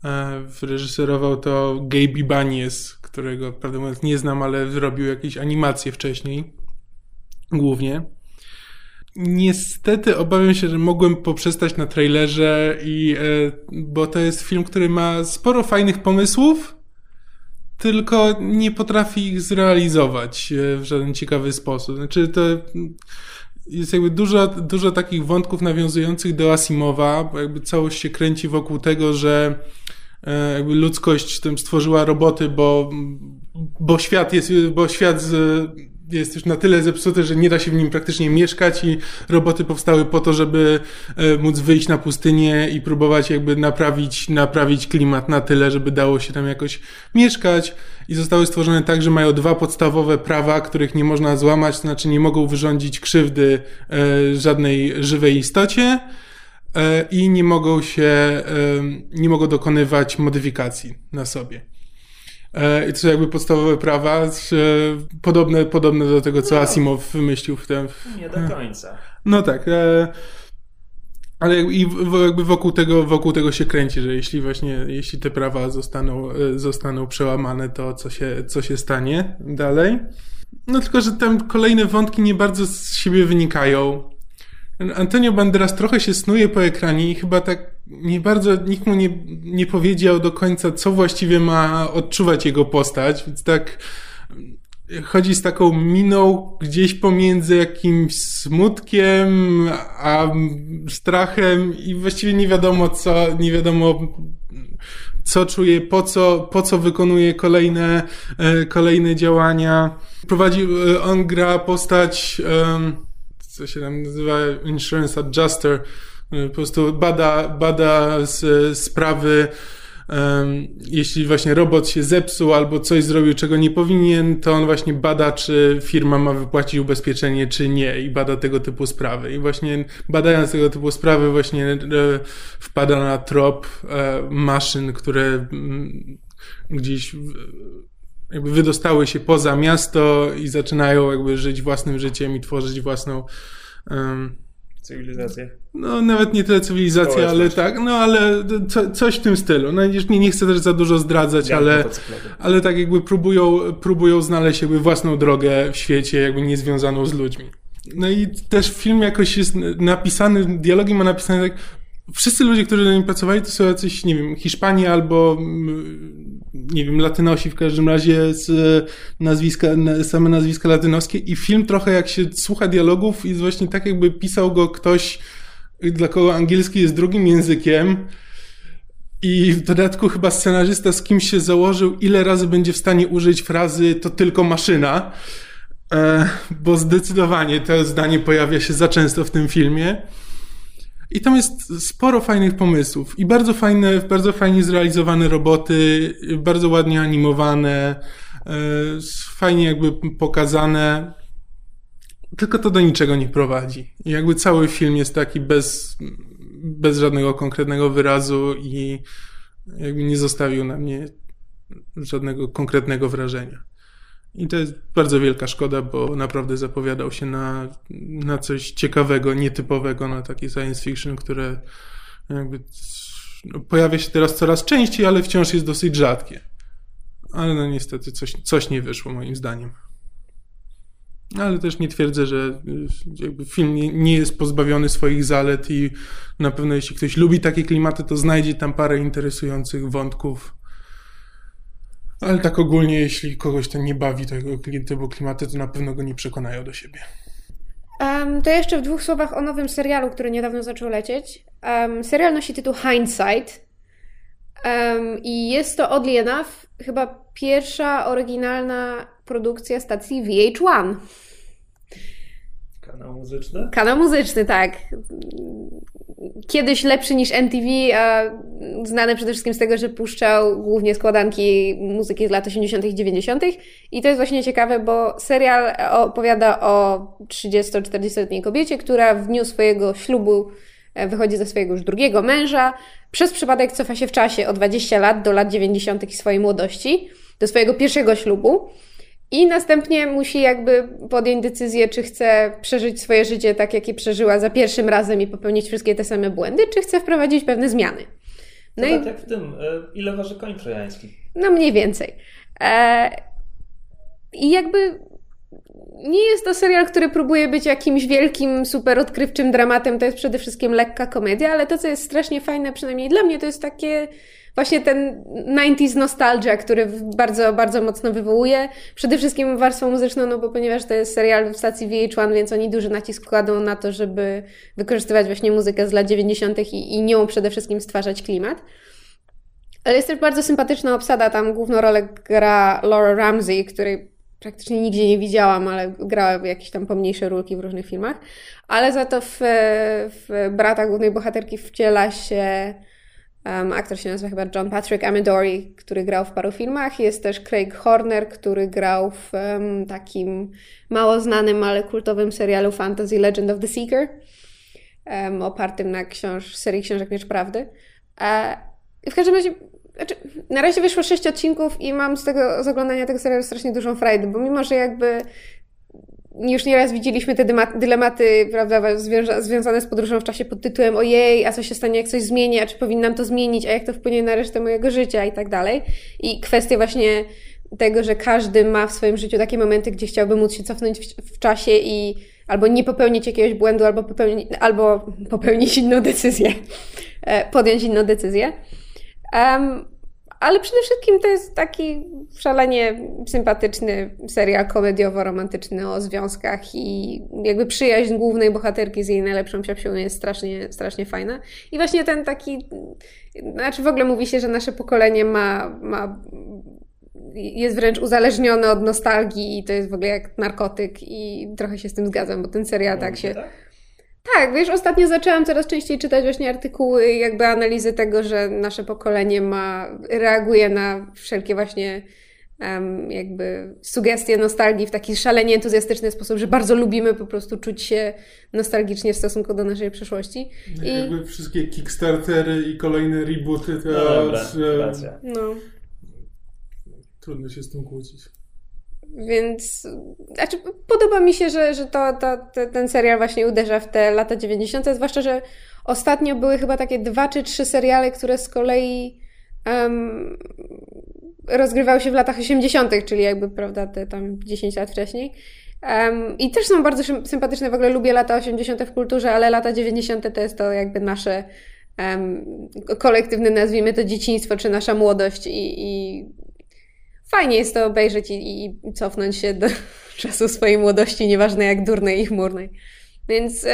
E, Reżyserował to Gabe Ibanez, którego prawdę mówiąc nie znam, ale zrobił jakieś animacje wcześniej. Głównie. Niestety obawiam się, że mogłem poprzestać na trailerze i e, bo to jest film, który ma sporo fajnych pomysłów, tylko nie potrafi ich zrealizować e, w żaden ciekawy sposób. Znaczy to jest jakby dużo, dużo takich wątków nawiązujących do Asimowa, bo jakby całość się kręci wokół tego, że e, jakby ludzkość tym stworzyła roboty, bo, bo świat jest, bo świat z, jest już na tyle zepsuty, że nie da się w nim praktycznie mieszkać i roboty powstały po to, żeby e, móc wyjść na pustynię i próbować jakby naprawić, naprawić klimat na tyle, żeby dało się tam jakoś mieszkać i zostały stworzone tak, że mają dwa podstawowe prawa, których nie można złamać, to znaczy nie mogą wyrządzić krzywdy e, żadnej żywej istocie e, i nie mogą się, nie mogą dokonywać modyfikacji na sobie. E, I to są jakby podstawowe prawa, podobne, podobne do tego, co no. Asimov wymyślił w tym. Nie do końca. No tak. E, ale i jakby wokół tego, wokół tego się kręci, że jeśli właśnie, jeśli te prawa zostaną, e, zostaną przełamane, to co się, co się stanie dalej. No tylko, że tam kolejne wątki nie bardzo z siebie wynikają. Antonio Banderas trochę się snuje po ekranie i chyba tak nie bardzo nikt mu nie, nie powiedział do końca, co właściwie ma odczuwać jego postać, więc tak chodzi z taką miną gdzieś pomiędzy jakimś smutkiem a strachem i właściwie nie wiadomo co, nie wiadomo co czuje, po co, po co wykonuje kolejne, e, kolejne działania. Prowadzi, e, on gra postać, co się tam nazywa Insurance Adjuster, po prostu bada, bada sprawy, jeśli właśnie robot się zepsuł albo coś zrobił, czego nie powinien, to on właśnie bada, czy firma ma wypłacić ubezpieczenie, czy nie i bada tego typu sprawy. I właśnie badając tego typu sprawy właśnie e, wpada na trop e, maszyn, które mm, gdzieś jakby wydostały się poza miasto i zaczynają jakby żyć własnym życiem i tworzyć własną cywilizację. No, nawet nie tyle cywilizacja, ale tak, no ale co, coś w tym stylu. No, nie, nie chcę też za dużo zdradzać, ale, ale tak jakby próbują, próbują znaleźć jakby własną drogę w świecie, jakby niezwiązaną z ludźmi. No i też film jakoś jest napisany, dialogi ma napisane tak, wszyscy ludzie, którzy na nim pracowali, to są jacyś, nie wiem, Hiszpanii albo, mm, nie wiem, Latynosi w każdym razie, z nazwiska, same nazwiska latynoskie. I film trochę jak się słucha dialogów jest właśnie tak jakby pisał go ktoś, dla kogo angielski jest drugim językiem. I w dodatku chyba scenarzysta z kimś się założył, ile razy będzie w stanie użyć frazy to tylko maszyna, e, bo zdecydowanie to zdanie pojawia się za często w tym filmie. I tam jest sporo fajnych pomysłów i bardzo fajne, bardzo fajnie zrealizowane roboty, bardzo ładnie animowane, e, fajnie jakby pokazane. Tylko to do niczego nie prowadzi. I jakby cały film jest taki bez, bez żadnego konkretnego wyrazu i jakby nie zostawił na mnie żadnego konkretnego wrażenia. I to jest bardzo wielka szkoda, bo naprawdę zapowiadał się na, na coś ciekawego, nietypowego, na taki science fiction, które jakby no, pojawia się teraz coraz częściej, ale wciąż jest dosyć rzadkie. Ale no niestety coś, coś nie wyszło moim zdaniem. Ale też nie twierdzę, że film nie jest pozbawiony swoich zalet i na pewno jeśli ktoś lubi takie klimaty, to znajdzie tam parę interesujących wątków ale tak ogólnie, jeśli kogoś to nie bawi tego typu klimaty, to na pewno go nie przekonają do siebie. Um, to jeszcze w dwóch słowach o nowym serialu, który niedawno zaczął lecieć. Um, serial nosi tytuł Hindsight. Um, I jest to oddly enough chyba pierwsza oryginalna produkcja stacji VH1. Kanał muzyczny? Kanał muzyczny, tak kiedyś lepszy niż MTV, a znany przede wszystkim z tego, że puszczał głównie składanki muzyki z lat 80. i 90. I to jest właśnie ciekawe, bo serial opowiada o 30-40-letniej kobiecie, która w dniu swojego ślubu e, wychodzi ze swojego już drugiego męża. Przez przypadek cofa się w czasie o 20 lat do lat 90. swojej młodości, do swojego pierwszego ślubu. I następnie musi jakby podjąć decyzję, czy chce przeżyć swoje życie tak, jak je przeżyła za pierwszym razem i popełnić wszystkie te same błędy, czy chce wprowadzić pewne zmiany. No to i... tak jak w tym, e, ile waży koń trojański? No mniej więcej. E... I jakby nie jest to serial, który próbuje być jakimś wielkim, super odkrywczym dramatem. To jest przede wszystkim lekka komedia, ale to, co jest strasznie fajne, przynajmniej dla mnie, to jest takie właśnie ten 90s nostalgia, który bardzo, bardzo mocno wywołuje. Przede wszystkim warstwą muzyczną, no bo ponieważ to jest serial w stacji VH1, więc oni duży nacisk kładą na to, żeby wykorzystywać właśnie muzykę z lat 90. i, i nią przede wszystkim stwarzać klimat. Ale jest też bardzo sympatyczna obsada. Tam główną rolę gra Laura Ramsey, której praktycznie nigdzie nie widziałam, ale grała jakieś tam pomniejsze rulki w różnych filmach. Ale za to w, w brata głównej bohaterki wciela się Um, aktor się nazywa chyba John Patrick Amadori, który grał w paru filmach. Jest też Craig Horner, który grał w um, takim mało znanym, ale kultowym serialu Fantasy Legend of the Seeker, um, opartym na książ serii książek Miecz Prawdy. E, w każdym razie, znaczy, na razie wyszło sześć odcinków i mam z tego z oglądania tego serialu strasznie dużą frajdę, bo mimo, że jakby już nieraz widzieliśmy te dylematy prawda, związa związane z podróżą w czasie pod tytułem ojej, a co się stanie, jak coś zmieni, a czy powinnam to zmienić, a jak to wpłynie na resztę mojego życia i tak dalej. I kwestia właśnie tego, że każdy ma w swoim życiu takie momenty, gdzie chciałby móc się cofnąć w, w czasie i albo nie popełnić jakiegoś błędu, albo, popełni, albo popełnić inną decyzję, e, podjąć inną decyzję. Um, ale przede wszystkim to jest taki szalenie sympatyczny serial komediowo-romantyczny o związkach i jakby przyjaźń głównej bohaterki z jej najlepszą psiapsią jest strasznie, strasznie fajna. I właśnie ten taki, znaczy w ogóle mówi się, że nasze pokolenie ma, ma jest wręcz uzależnione od nostalgii i to jest w ogóle jak narkotyk i trochę się z tym zgadzam, bo ten serial tak się... Tak? Tak, wiesz, ostatnio zaczęłam coraz częściej czytać właśnie artykuły, jakby analizy tego, że nasze pokolenie ma, reaguje na wszelkie właśnie um, jakby sugestie nostalgii w taki szalenie entuzjastyczny sposób, że bardzo lubimy po prostu czuć się nostalgicznie w stosunku do naszej przeszłości. I jakby wszystkie Kickstartery i kolejne rebooty to... No, dobra. No. Trudno się z tym kłócić. Więc znaczy, podoba mi się, że, że to, to, to, ten serial właśnie uderza w te lata 90., zwłaszcza, że ostatnio były chyba takie dwa czy trzy seriale, które z kolei um, rozgrywały się w latach 80., czyli jakby, prawda, te tam 10 lat wcześniej. Um, I też są bardzo sympatyczne, w ogóle lubię lata 80. w kulturze, ale lata 90. to jest to jakby nasze um, kolektywne, nazwijmy to dzieciństwo, czy nasza młodość i, i fajnie jest to obejrzeć i, i, cofnąć się do czasu swojej młodości, nieważne jak durnej i chmurnej. Więc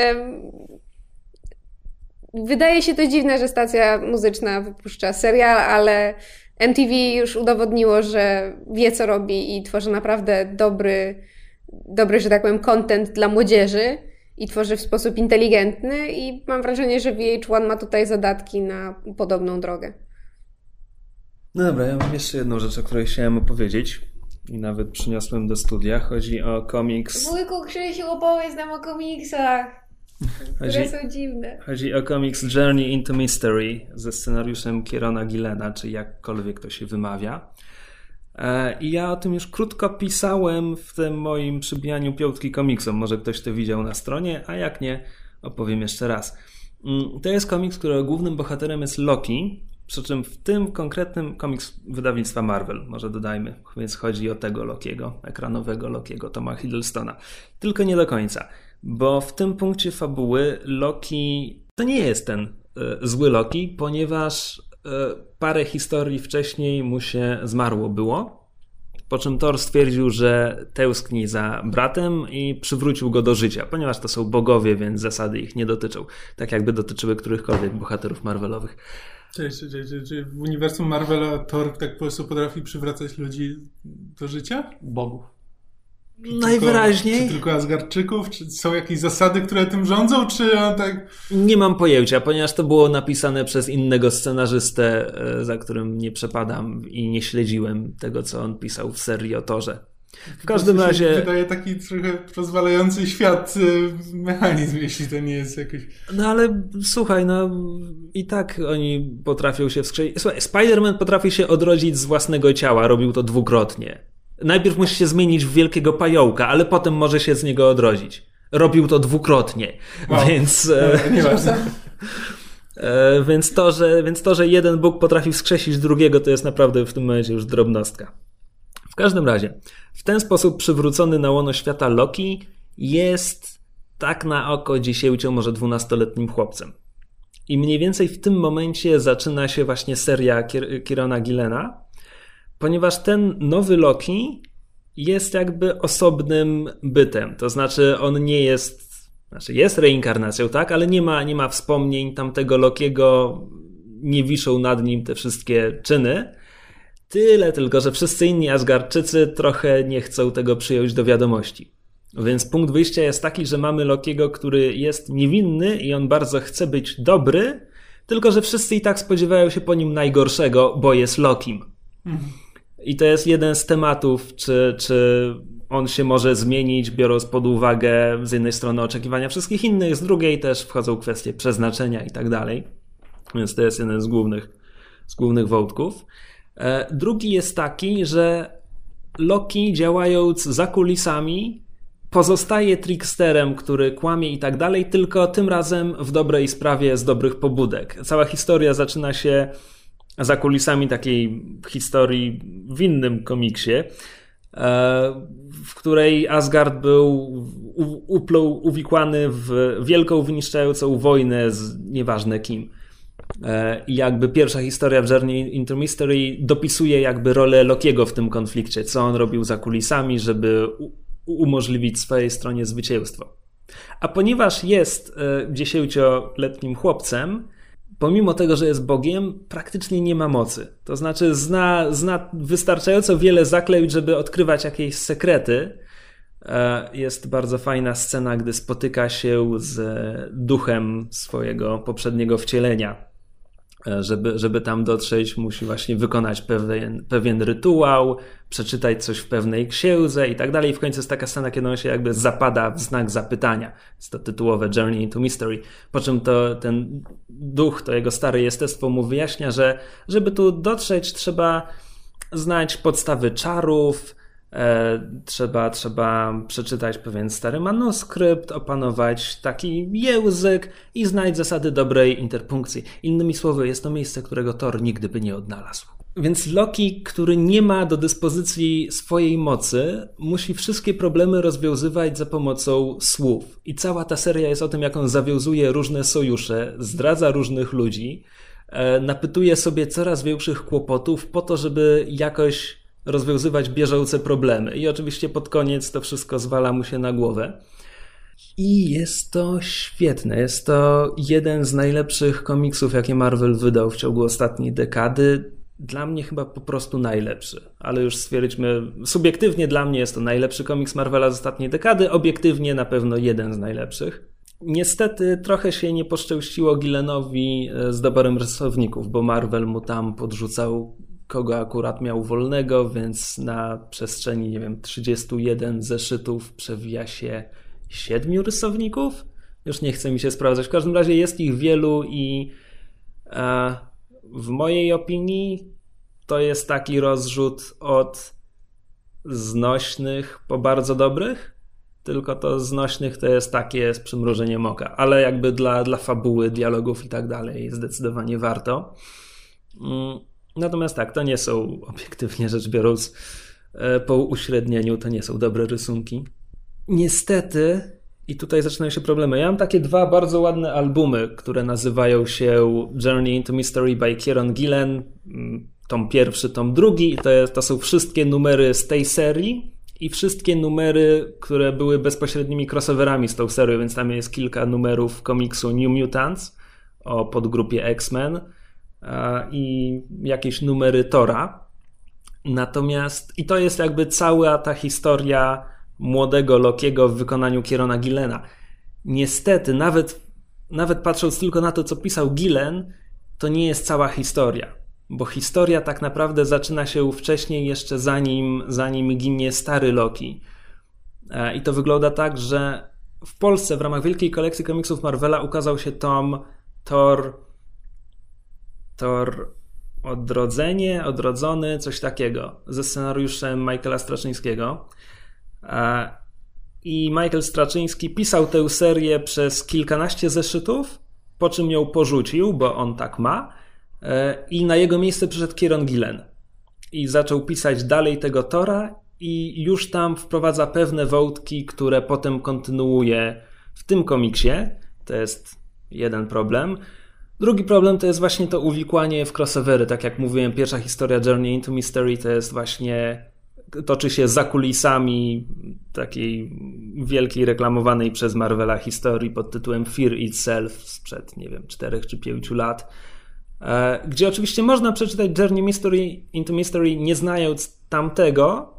wydaje się to dziwne, że stacja muzyczna wypuszcza serial, ale MTV już udowodniło, że wie co robi i tworzy naprawdę dobry, dobry, że tak powiem, content dla młodzieży i tworzy w sposób inteligentny i mam wrażenie, że VH1 ma tutaj zadatki na podobną drogę. No dobra, ja mam jeszcze jedną rzecz, o której chciałem opowiedzieć i nawet przyniosłem do studia. Chodzi o komiks... Wujku Krzysiu, opowiedz nam o komiksach, chodzi, które są dziwne. Chodzi o komiks Journey into Mystery ze scenariuszem Kierona Gillena, czy jakkolwiek to się wymawia. E, I ja o tym już krótko pisałem w tym moim przybijaniu piątki komiksom. Może ktoś to widział na stronie, a jak nie, opowiem jeszcze raz. Mm, to jest komiks, którego głównym bohaterem jest Loki, przy czym w tym konkretnym komiks wydawnictwa Marvel, może dodajmy, więc chodzi o tego Lokiego, ekranowego Lokiego, Toma Hiddlestona. Tylko nie do końca, bo w tym punkcie fabuły Loki to nie jest ten y, zły Loki, ponieważ y, parę historii wcześniej mu się zmarło było. Po czym Thor stwierdził, że tęskni za bratem i przywrócił go do życia, ponieważ to są bogowie, więc zasady ich nie dotyczą, tak jakby dotyczyły którychkolwiek bohaterów Marvelowych. Cześć, cześć, cześć, czy w uniwersum Marvela Thor tak po prostu potrafi przywracać ludzi do życia? Bogów. Czy Najwyraźniej. Tylko, czy tylko Asgardczyków? Czy są jakieś zasady, które tym rządzą? Czy on tak. Nie mam pojęcia, ponieważ to było napisane przez innego scenarzystę, e, za którym nie przepadam i nie śledziłem tego, co on pisał w serii o Torze. W każdym razie. Wydaje taki trochę pozwalający świat y, mechanizm, jeśli to nie jest jakiś. No ale słuchaj, no i tak oni potrafią się wskrzesić. Słuchaj, Spider-Man potrafi się odrodzić z własnego ciała, robił to dwukrotnie. Najpierw musi się zmienić w wielkiego pająka, ale potem może się z niego odrodzić. Robił to dwukrotnie, wow. więc. No, nieważne. E, więc, to, że, więc to, że jeden Bóg potrafi wskrzesić drugiego, to jest naprawdę w tym momencie już drobnostka. W każdym razie, w ten sposób przywrócony na łono świata Loki jest tak na oko 10, może 12-letnim chłopcem. I mniej więcej w tym momencie zaczyna się właśnie seria Kirona Gillena, ponieważ ten nowy Loki jest jakby osobnym bytem. To znaczy, on nie jest, znaczy jest reinkarnacją, tak, ale nie ma, nie ma wspomnień tamtego Lokiego, nie wiszą nad nim te wszystkie czyny. Tyle tylko, że wszyscy inni Asgardczycy trochę nie chcą tego przyjąć do wiadomości. Więc punkt wyjścia jest taki, że mamy Lokiego, który jest niewinny i on bardzo chce być dobry, tylko że wszyscy i tak spodziewają się po nim najgorszego, bo jest Lokim. I to jest jeden z tematów, czy, czy on się może zmienić, biorąc pod uwagę z jednej strony oczekiwania wszystkich innych, z drugiej też wchodzą kwestie przeznaczenia i tak dalej. Więc to jest jeden z głównych, z głównych wątków. E, drugi jest taki, że Loki działając za kulisami pozostaje tricksterem, który kłamie i tak dalej, tylko tym razem w dobrej sprawie z dobrych pobudek. Cała historia zaczyna się za kulisami takiej historii w innym komiksie, e, w której Asgard był uplął, uwikłany w wielką, wyniszczającą wojnę z nieważne kim. E, I jakby pierwsza historia w Journey into Mystery dopisuje jakby rolę Lokiego w tym konflikcie, co on robił za kulisami, żeby umożliwić swojej stronie zwycięstwo. A ponieważ jest e, dziesięcioletnim chłopcem, pomimo tego, że jest Bogiem, praktycznie nie ma mocy. To znaczy zna, zna wystarczająco wiele zaklejów, żeby odkrywać jakieś sekrety. E, jest bardzo fajna scena, gdy spotyka się z duchem swojego poprzedniego wcielenia żeby, żeby tam dotrzeć, musi właśnie wykonać pewien, pewien rytuał, przeczytać coś w pewnej księdze i tak dalej. I w końcu jest taka scena, kiedy on się jakby zapada w znak zapytania. Jest to tytułowe Journey into Mystery. Po czym to ten duch, to jego stare jestestwo mu wyjaśnia, że żeby tu dotrzeć, trzeba znać podstawy czarów, E, trzeba, trzeba przeczytać pewien stary manuskrypt, opanować taki język i znaleźć zasady dobrej interpunkcji. Innymi słowy, jest to miejsce, którego Thor nigdy by nie odnalazł. Więc Loki, który nie ma do dyspozycji swojej mocy, musi wszystkie problemy rozwiązywać za pomocą słów. I cała ta seria jest o tym, jak on zawiązuje różne sojusze, zdradza różnych ludzi, e, napytuje sobie coraz większych kłopotów po to, żeby jakoś rozwiązywać bieżące problemy. I oczywiście pod koniec to wszystko zwala mu się na głowę. I jest to świetne. Jest to jeden z najlepszych komiksów, jakie Marvel wydał w ciągu ostatniej dekady. Dla mnie chyba po prostu najlepszy, ale już stwierdźmy, subiektywnie dla mnie jest to najlepszy komiks Marvela z ostatniej dekady, obiektywnie na pewno jeden z najlepszych. Niestety trochę się nie poszczęściło Gillenowi e, z doborem rysowników, bo Marvel mu tam podrzucał kogo akurat miał wolnego, więc na przestrzeni, nie wiem, 31 zeszytów przewija się siedmiu rysowników. Już nie chce mi się sprawdzać. W każdym razie jest ich wielu i e, w mojej opinii to jest taki rozrzut od znośnych po bardzo dobrych. Tylko to znośnych to jest takie z przymrużeniem oka, ale jakby dla, dla fabuły, dialogów i tak dalej zdecydowanie warto. Natomiast tak, to nie są, obiektywnie rzecz biorąc, e, po uśrednieniu, to nie są dobre rysunki. Niestety, i tutaj zaczynają się problemy. Ja mam takie dwa bardzo ładne albumy, które nazywają się Journey into Mystery by Kieron Gillen. Mm, tom pierwszy, tom drugi. To, to są wszystkie numery z tej serii i wszystkie numery, które były bezpośrednimi crossoverami z tą serią, więc tam jest kilka numerów komiksu New Mutants o podgrupie X-Men i jakieś numery Tora. Natomiast, i to jest jakby cała ta historia młodego Lokiego w wykonaniu Kierona Gillena. Niestety, nawet, nawet patrząc tylko na to, co pisał Gillen, to nie jest cała historia. Bo historia tak naprawdę zaczyna się wcześniej, jeszcze zanim, zanim ginie stary Loki. I to wygląda tak, że w Polsce w ramach wielkiej kolekcji komiksów Marvela ukazał się tom Thor Thor Odrodzenie, Odrodzony, coś takiego, ze scenariuszem Michaela Straczyńskiego. I Michael Straczyński pisał tę serię przez kilkanaście zeszytów, po czym ją porzucił, bo on tak ma, e, i na jego miejsce przyszedł Kieron Gillen. I zaczął pisać dalej tego Tora i już tam wprowadza pewne wątki, które potem kontynuuje w tym komiksie. To jest jeden problem. Drugi problem to jest właśnie to uwikłanie w crossovery. Tak jak mówiłem, pierwsza historia Journey into Mystery to jest właśnie toczy się za kulisami takiej wielkiej reklamowanej przez Marvela historii pod tytułem Fear Itself sprzed, nie wiem, 4 czy 5 lat. E, gdzie oczywiście można przeczytać Journey Mystery into Mystery nie znając tamtego,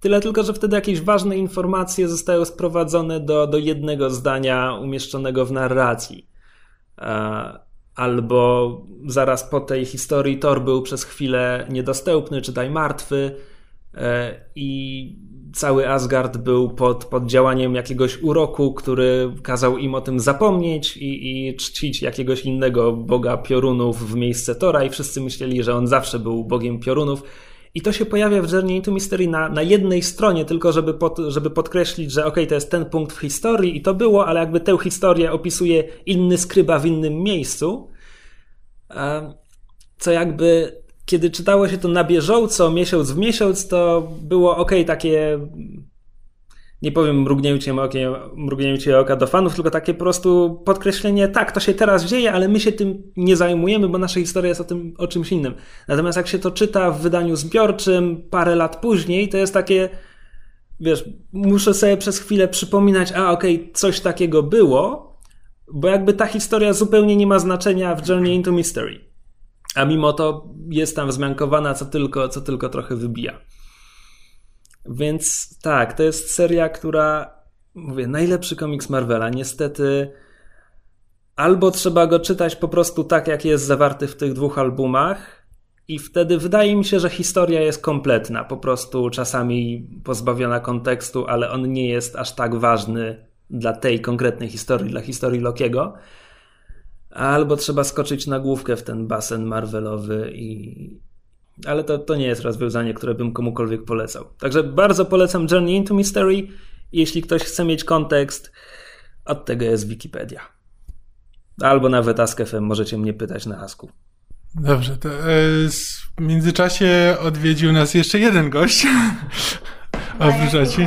tyle tylko, że wtedy jakieś ważne informacje zostają sprowadzone do, do jednego zdania umieszczonego w narracji. Albo zaraz po tej historii Thor był przez chwilę niedostępny, czytaj martwy e, i cały Asgard był pod, pod działaniem jakiegoś uroku, który kazał im o tym zapomnieć i, i czcić jakiegoś innego boga piorunów w miejsce Tora i wszyscy myśleli, że on zawsze był bogiem piorunów. I to się pojawia w Journey into Mystery na, na jednej stronie, tylko żeby, pod, żeby podkreślić, że ok, to jest ten punkt w historii i to było, ale jakby tę historię opisuje inny skryba w innym miejscu. Co jakby, kiedy czytało się to na bieżąco, miesiąc w miesiąc, to było ok, takie nie powiem mrugnięcie, okiem, oka do fanów, tylko takie po prostu podkreślenie, tak, to się teraz dzieje, ale my się tym nie zajmujemy, bo nasza historia jest o tym, o czymś innym. Natomiast jak się to czyta w wydaniu zbiorczym parę lat później, to jest takie, wiesz, muszę sobie przez chwilę przypominać, a okej, okay, coś takiego było, bo jakby ta historia zupełnie nie ma znaczenia w Journey into Mystery. A mimo to jest tam wzmiankowana, co tylko, co tylko trochę wybija. Więc tak, to jest seria, która, mówię, najlepszy komiks Marvela. Niestety, albo trzeba go czytać po prostu tak, jak jest zawarty w tych dwóch albumach, i wtedy wydaje mi się, że historia jest kompletna, po prostu czasami pozbawiona kontekstu, ale on nie jest aż tak ważny dla tej konkretnej historii, dla historii Lokiego. Albo trzeba skoczyć na główkę w ten basen Marvelowy i, ale to, to nie jest rozwiązanie, które bym komukolwiek polecał. Także bardzo polecam Journey into Mystery. Jeśli ktoś chce mieć kontekst, od tego jest Wikipedia. Albo nawet Ask.fm możecie mnie pytać na Asku. Dobrze, to e, w międzyczasie odwiedził nas jeszcze jeden gość. Oprócz.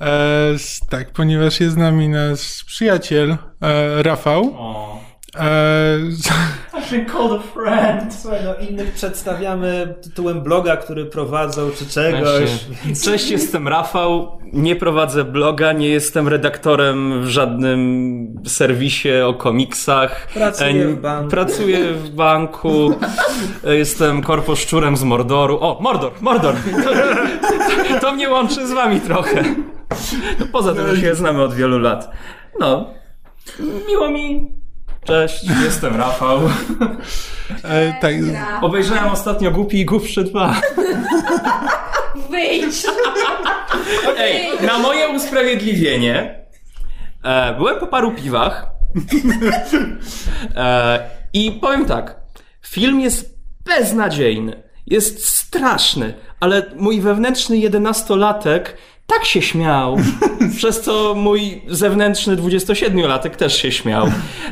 E, tak, ponieważ jest z nami nasz przyjaciel e, Rafał. O. E, I've called a friend. Słuchaj, no innych przedstawiamy tytułem bloga, który prowadzą, czy czegoś. Właśnie. Cześć, jestem Rafał. Nie prowadzę bloga, nie jestem redaktorem w żadnym serwisie o komiksach. Pracuję E, w banku. Pracuję w banku. Jestem korposzczurem z Mordoru. O, Mordor, Mordor! To, to mnie łączy z wami trochę. No, poza tym, że się znamy od wielu lat. No, miło mi. Cześć, jestem Rafał. e, tak, Obejrzałem ostatnio Głupi i Głupszy 2. Wyjdź! Ej, na moje usprawiedliwienie e, byłem po paru piwach e, i powiem tak, film jest beznadziejny, jest straszny, ale mój wewnętrzny jedenastolatek tak się śmiał, przez co mój zewnętrzny 27-latek też się śmiał.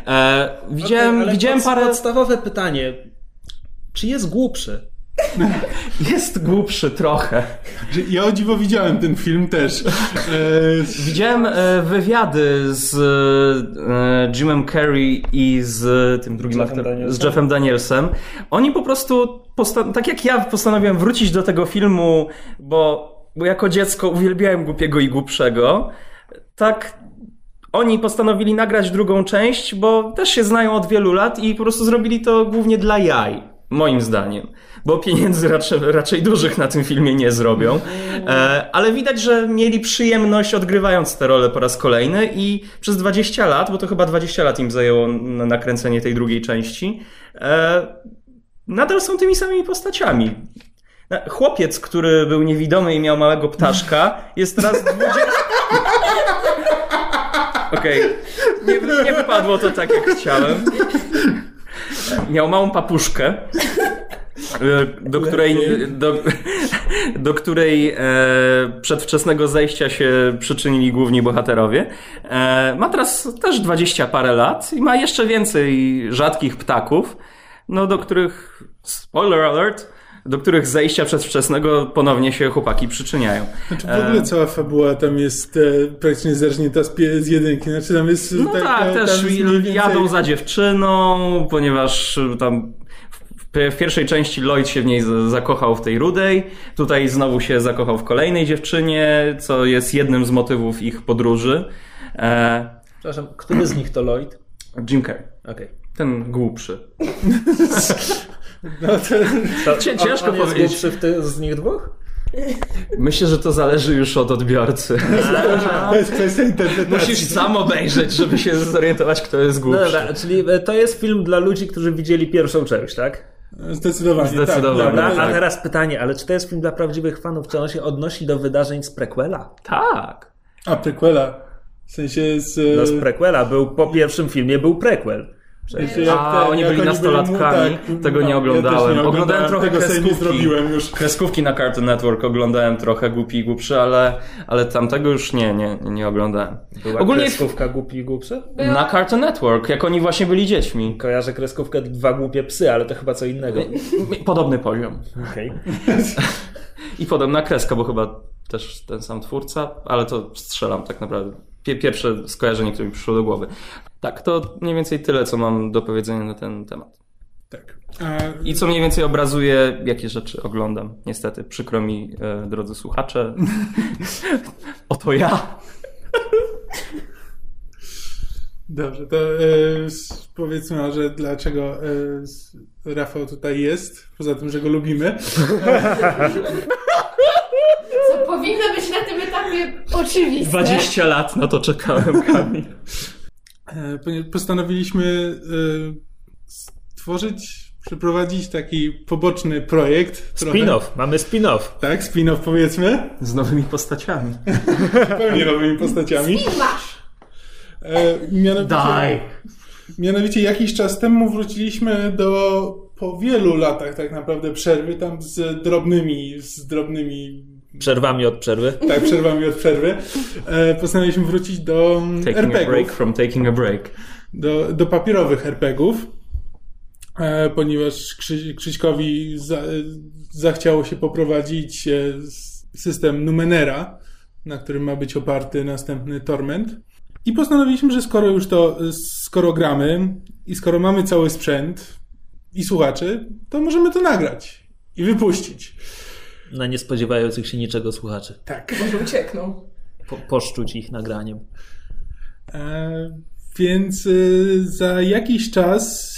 E, widziałem, ale widziałem pod- parę... Podstawowe pytanie. Czy jest głupszy? Jest głupszy trochę. ja o dziwo widziałem ten film też. E, Widziałem e, wywiady z e, Jimem Carrey i z tym drugim Jeffem aktorem, Danielsem. z Jeffem Danielsem. Oni po prostu, tak jak ja postanowiłem wrócić do tego filmu, bo, bo jako dziecko uwielbiałem głupiego i głupszego, tak oni postanowili nagrać drugą część, bo też się znają od wielu lat i po prostu zrobili to głównie dla jaj, moim zdaniem. Bo pieniędzy raczej, raczej dużych na tym filmie nie zrobią. E, ale widać, że mieli przyjemność odgrywając te role po raz kolejny i przez 20 lat, bo to chyba 20 lat im zajęło na nakręcenie tej drugiej części, e, nadal są tymi samymi postaciami. E, Chłopiec, który był niewidomy i miał małego ptaszka, jest teraz 20... Okej, nie, nie wypadło to tak, jak chciałem. Miał małą papuszkę, e, do której, do, do której e, przedwczesnego zejścia się przyczynili główni bohaterowie. E, ma teraz też dwadzieścia parę lat i ma jeszcze więcej rzadkich ptaków, no do których, spoiler alert, do których zejścia przedwczesnego ponownie się chłopaki przyczyniają. Znaczy w ogóle cała fabuła tam jest e, praktycznie zerżnięta z, z jedynki. Znaczy tam jest... No tak, tam też więcej- jadą za dziewczyną, ponieważ y, tam w, pierwszej części Lloyd się w niej zakochał w tej rudej, tutaj znowu się zakochał w kolejnej dziewczynie, co jest jednym z motywów ich podróży. E, Przepraszam, który z nich to Lloyd? Jim Carrey, Okej. ten głupszy. No to, To Cię- on- ciężko on jest powiedzieć. głupszy w ty, z nich dwóch? Myślę, że to zależy już od odbiorcy. to jest kwestia interpretacji. Musisz sam obejrzeć, żeby się zorientować, kto jest No głupszy. dobra, czyli e, to jest film dla ludzi, którzy widzieli pierwszą część, tak? Zdecydowanie, Zdecydowanie. Tak, Dobra, tak. a teraz pytanie, ale czy to jest film dla prawdziwych fanów? Czy on się odnosi do wydarzeń z prequela? Tak. A, prequela. W sensie z... e, No z prequela był, po pierwszym filmie był prequel. Jak A, ten- oni byli nastolatkami? Tego nie ja oglądałem. też nie Oglądałem trochę tego sobie nie kreskówki. zrobiłem już. Kreskówki na Cartoon Network oglądałem trochę głupi i głupszy, ale, ale tamtego już nie, nie, nie oglądałem. Była Ogólnie kreskówka Głupi i Głupszy? na Cartoon Network, jak oni właśnie byli dziećmi. Kojarzę kreskówkę Dwa Głupie Psy, ale to chyba co innego. Podobny poziom. Okej. I podobna kreska, bo chyba też ten sam twórca, ale to strzelam tak naprawdę. Pie- Pierwsze skojarzenie, które mi przyszło do głowy. Tak, to mniej więcej tyle, co mam do powiedzenia na ten temat. Tak. A, I co mniej więcej obrazuje, jakie rzeczy oglądam. Niestety, przykro mi, e, drodzy słuchacze. Oto ja. dobrze, to e, powiedzmy może dlaczego e, Rafał tutaj jest, poza tym, że go lubimy. Co powinno być na tym etapie oczywiste. 20 lat na to czekałem, Kamil. E, ponieważ postanowiliśmy e, stworzyć, przeprowadzić taki poboczny projekt. Spin-off, mamy spin-off. Tak, spin-off powiedzmy. Z nowymi postaciami. Zupełnie nowymi postaciami. Masz! E, mianowicie, Daj. mianowicie jakiś czas temu wróciliśmy do po wielu latach tak naprawdę przerwy, tam z drobnymi, z drobnymi Przerwami od przerwy. tak, przerwami od przerwy, e, postanowiliśmy wrócić do Taking a break RPGów, from taking a break. do, do papierowych RPGów, e, ponieważ Krzy, Krzyśkowi za, zachciało się poprowadzić e, system Numenera, na którym ma być oparty następny Torment. I postanowiliśmy, że skoro już to, skoro gramy i skoro mamy cały sprzęt i słuchaczy, to możemy to nagrać i wypuścić. Na niespodziewających się niczego słuchaczy. Tak. Może uciekną. Po, poszczuć ich nagraniem. E, więc y, za jakiś czas,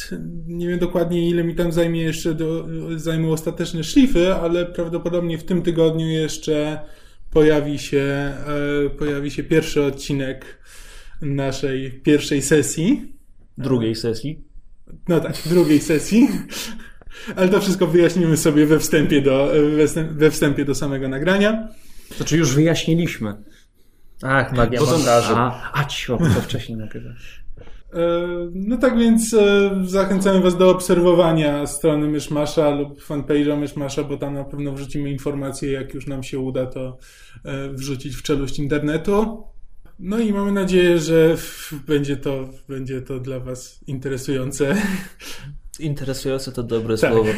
nie wiem dokładnie ile mi tam zajmie jeszcze, do, zajmą ostateczne szlify, ale prawdopodobnie w tym tygodniu jeszcze pojawi się, e, pojawi się pierwszy odcinek naszej pierwszej sesji. Drugiej sesji. No tak, drugiej sesji. Ale to wszystko wyjaśnimy sobie we wstępie do, we wstępie, do samego nagrania. Znaczy już wyjaśniliśmy. Ach, magia Bo to, montażu. a, a cio, to wcześniej nagrywałeś. E, No tak więc e, zachęcamy Was do obserwowania strony Myszmasza lub fanpage'a Myszmasza, bo tam na pewno wrzucimy informacje, jak już nam się uda to e, wrzucić w czeluść internetu. No i mamy nadzieję, że będzie to, będzie to dla Was interesujące. Interesujące to dobre Tak. słowo.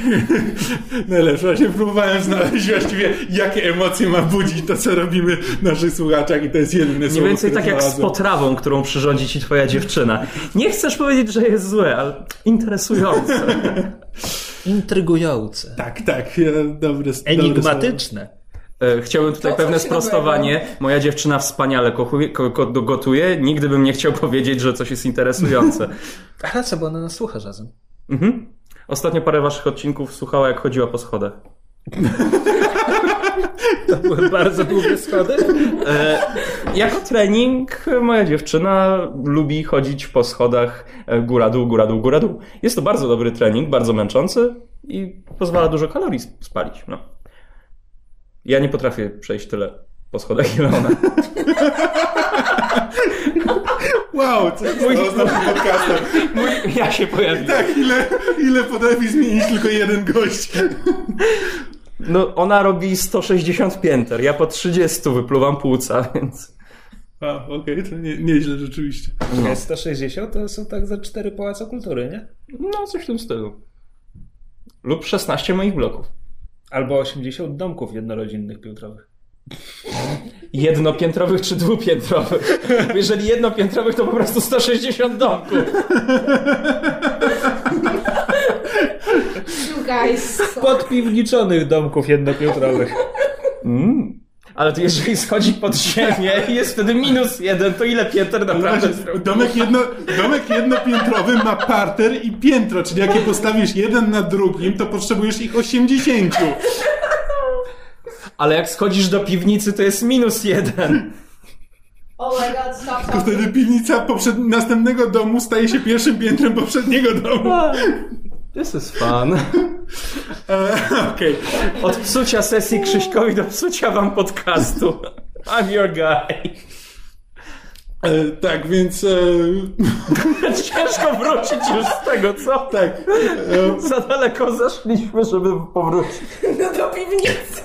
Najlepsze. Właśnie próbowałem znaleźć właściwie, jakie emocje ma budzić to, co robimy naszych słuchaczach i to jest jedyne Mniej słowo, więcej które tak jak z potrawą, którą przyrządzi ci twoja dziewczyna. Nie chcesz powiedzieć, że jest złe, ale interesujące. Intrygujące. Tak, tak. e, Dobre. Enigmatyczne. E, Chciałbym tutaj To pewne sprostowanie. Moja dziewczyna wspaniale gotuje. Nigdy bym nie chciał powiedzieć, że coś jest interesujące. A racja, bo ona nas słucha czasem. Mhm. Ostatnio parę waszych odcinków słuchała, jak chodziła po schodach. To były bardzo długie schody. E, jako trening moja dziewczyna lubi chodzić po schodach e, góra-dół, góra-dół, góra-dół. Jest to bardzo dobry trening, bardzo męczący i pozwala dużo kalorii sp- spalić. No. Ja nie potrafię przejść tyle po schodach, ile ona. Wow, co stało z naszym podcastem? Mój, ja się pojawiłem. Tak, ile, ile potrafi zmienić tylko jeden gość. No, ona robi 160 pięter, ja po 30 wypluwam płuca, więc... A, okej, to nie, nieźle rzeczywiście. No. 160 to są tak za cztery pałace kultury, nie? No, coś w tym stylu. Lub 16 moich bloków. Albo 80 domków jednorodzinnych piętrowych. Jednopiętrowych czy dwupiętrowych? Jeżeli jednopiętrowych, to po prostu 160 domków. You guys. Podpiwniczonych domków jednopiętrowych. Mm. Ale to jeżeli schodzi pod ziemię i jest wtedy minus jeden, to ile pięter naprawdę Znaczy, zrobi? domek, jedno, domek jednopiętrowy ma parter i piętro, czyli jak je postawisz jeden na drugim, to potrzebujesz ich 80. Ale jak schodzisz do piwnicy, to jest minus jeden. Oh my god, stop, To wtedy piwnica poprzed... następnego domu staje się pierwszym piętrem poprzedniego domu. This is fun. E, Okej. Od psucia sesji Krzyśkowi do psucia wam podcastu. I'm your guy. E, Tak, więc... E, Ciężko wrócić już z tego, co? tak. E, Za daleko zeszliśmy, żeby powrócić. No do piwnicy.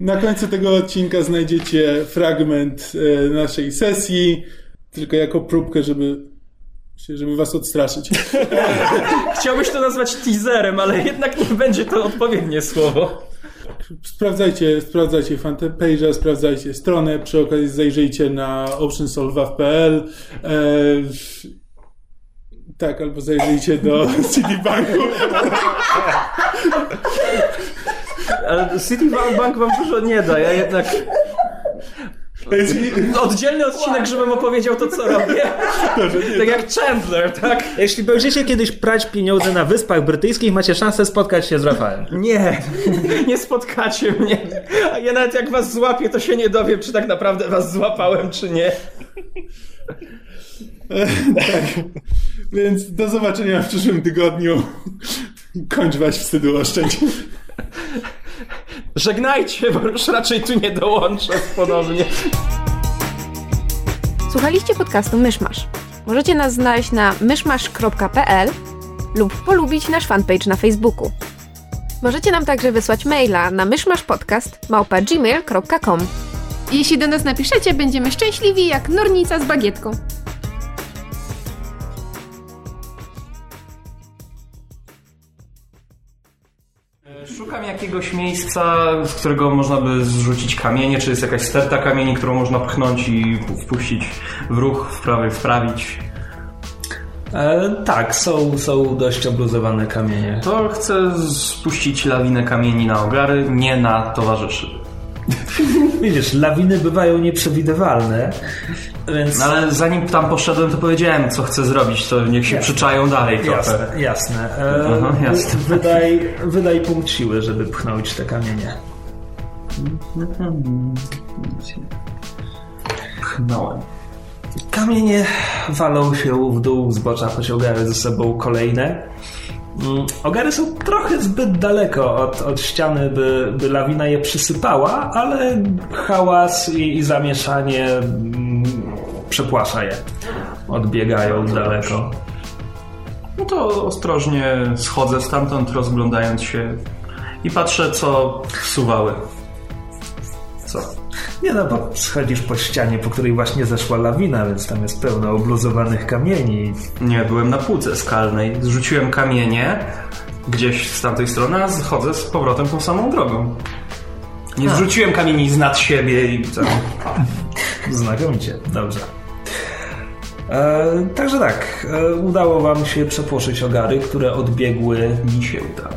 Na końcu tego odcinka znajdziecie fragment e, naszej sesji, tylko jako próbkę, żeby, żeby was odstraszyć. Chciałbyś to nazwać teaserem, ale jednak nie będzie to odpowiednie słowo. Sprawdzajcie, sprawdzajcie fanpage'a, sprawdzajcie stronę, przy okazji zajrzyjcie na oceansolvav.pl e, tak, albo zajrzyjcie do Citibanku. Ale Citibank wam dużo nie da, ja jednak... Oddzielny odcinek, żebym opowiedział to, co robię. Tak jak Chandler, tak? Jeśli będziecie kiedyś prać pieniądze na Wyspach Brytyjskich, macie szansę spotkać się z Rafałem. Nie, nie spotkacie mnie. A ja nawet jak was złapię, to się nie dowiem, czy tak naprawdę was złapałem, czy nie. tak. Więc do zobaczenia w przyszłym tygodniu. Kończ was wstydu oszczędź. Żegnajcie, bo już raczej tu nie dołączę ponownie. Słuchaliście podcastu Myszmasz. Możecie nas znaleźć na myszmasz.pl lub polubić nasz fanpage na Facebooku. Możecie nam także wysłać maila na myszmaszpodcast.gmail.com Jeśli do nas napiszecie, będziemy szczęśliwi jak nornica z bagietką. Szukam jakiegoś miejsca, z którego można by zrzucić kamienie, czy jest jakaś sterta kamieni, którą można pchnąć i wpuścić w ruch, wprawy, wprawić. E, tak, są, są dość obluzowane kamienie. To chcę spuścić lawinę kamieni na ogary, nie na towarzyszy. Widzisz, lawiny bywają nieprzewidywalne, więc... No ale zanim tam poszedłem, to powiedziałem, co chcę zrobić, to niech się Jasne. przyczają dalej trochę. Jasne, jasne. E, Aha, jasne. Wydaj, wydaj punkt siły, żeby pchnąć te kamienie. Pchnąłem. Kamienie walą się w dół, zbocza pociągają ze sobą kolejne. Mm, Ogary są trochę zbyt daleko od, od ściany, by, by lawina je przysypała, ale hałas i, i zamieszanie przepłasza je. Odbiegają daleko. No to ostrożnie schodzę stamtąd, rozglądając się i patrzę, co wsuwały. Co? Nie no, bo schodzisz po ścianie, po której właśnie zeszła lawina, więc tam jest pełno obluzowanych kamieni. Nie, byłem na półce skalnej. Zrzuciłem kamienie gdzieś z tamtej strony, a chodzę z powrotem tą samą drogą. Nie zrzuciłem kamieni z nad siebie i co? Znakomicie, dobrze. E, także tak, e, udało wam się przepłoszyć ogary, które odbiegły... Mi się udało.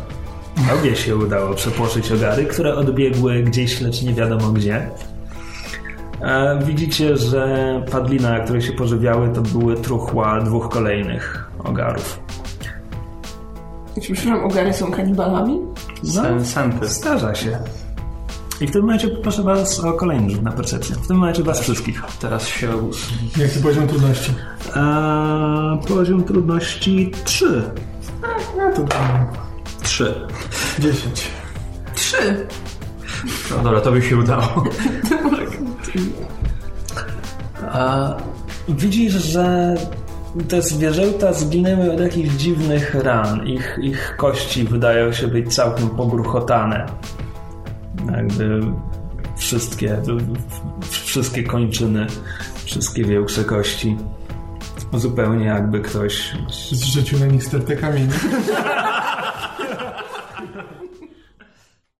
Obie się udało przepłoszyć ogary, które odbiegły gdzieś, lecz nie wiadomo gdzie. E, widzicie, że padlina, na której się pożywiały, to były truchła dwóch kolejnych ogarów. Przepraszam, ogary są kanibalami? Sen, senty. Zdarza się. I w tym momencie proszę was o kolejny rzut na percepcję. W tym momencie was wszystkich. Teraz się... Jaki poziom trudności? E, poziom trudności 3. No to dam Trzy. 10. Trzy. No dobra, to by się udało. A widzisz, że te zwierzęta zginęły od jakichś dziwnych ran. Ich, ich kości wydają się być całkiem pogruchotane. Jakby wszystkie, wszystkie kończyny, wszystkie większe kości. Zupełnie jakby ktoś Zrzucił na nich stertę kamieni.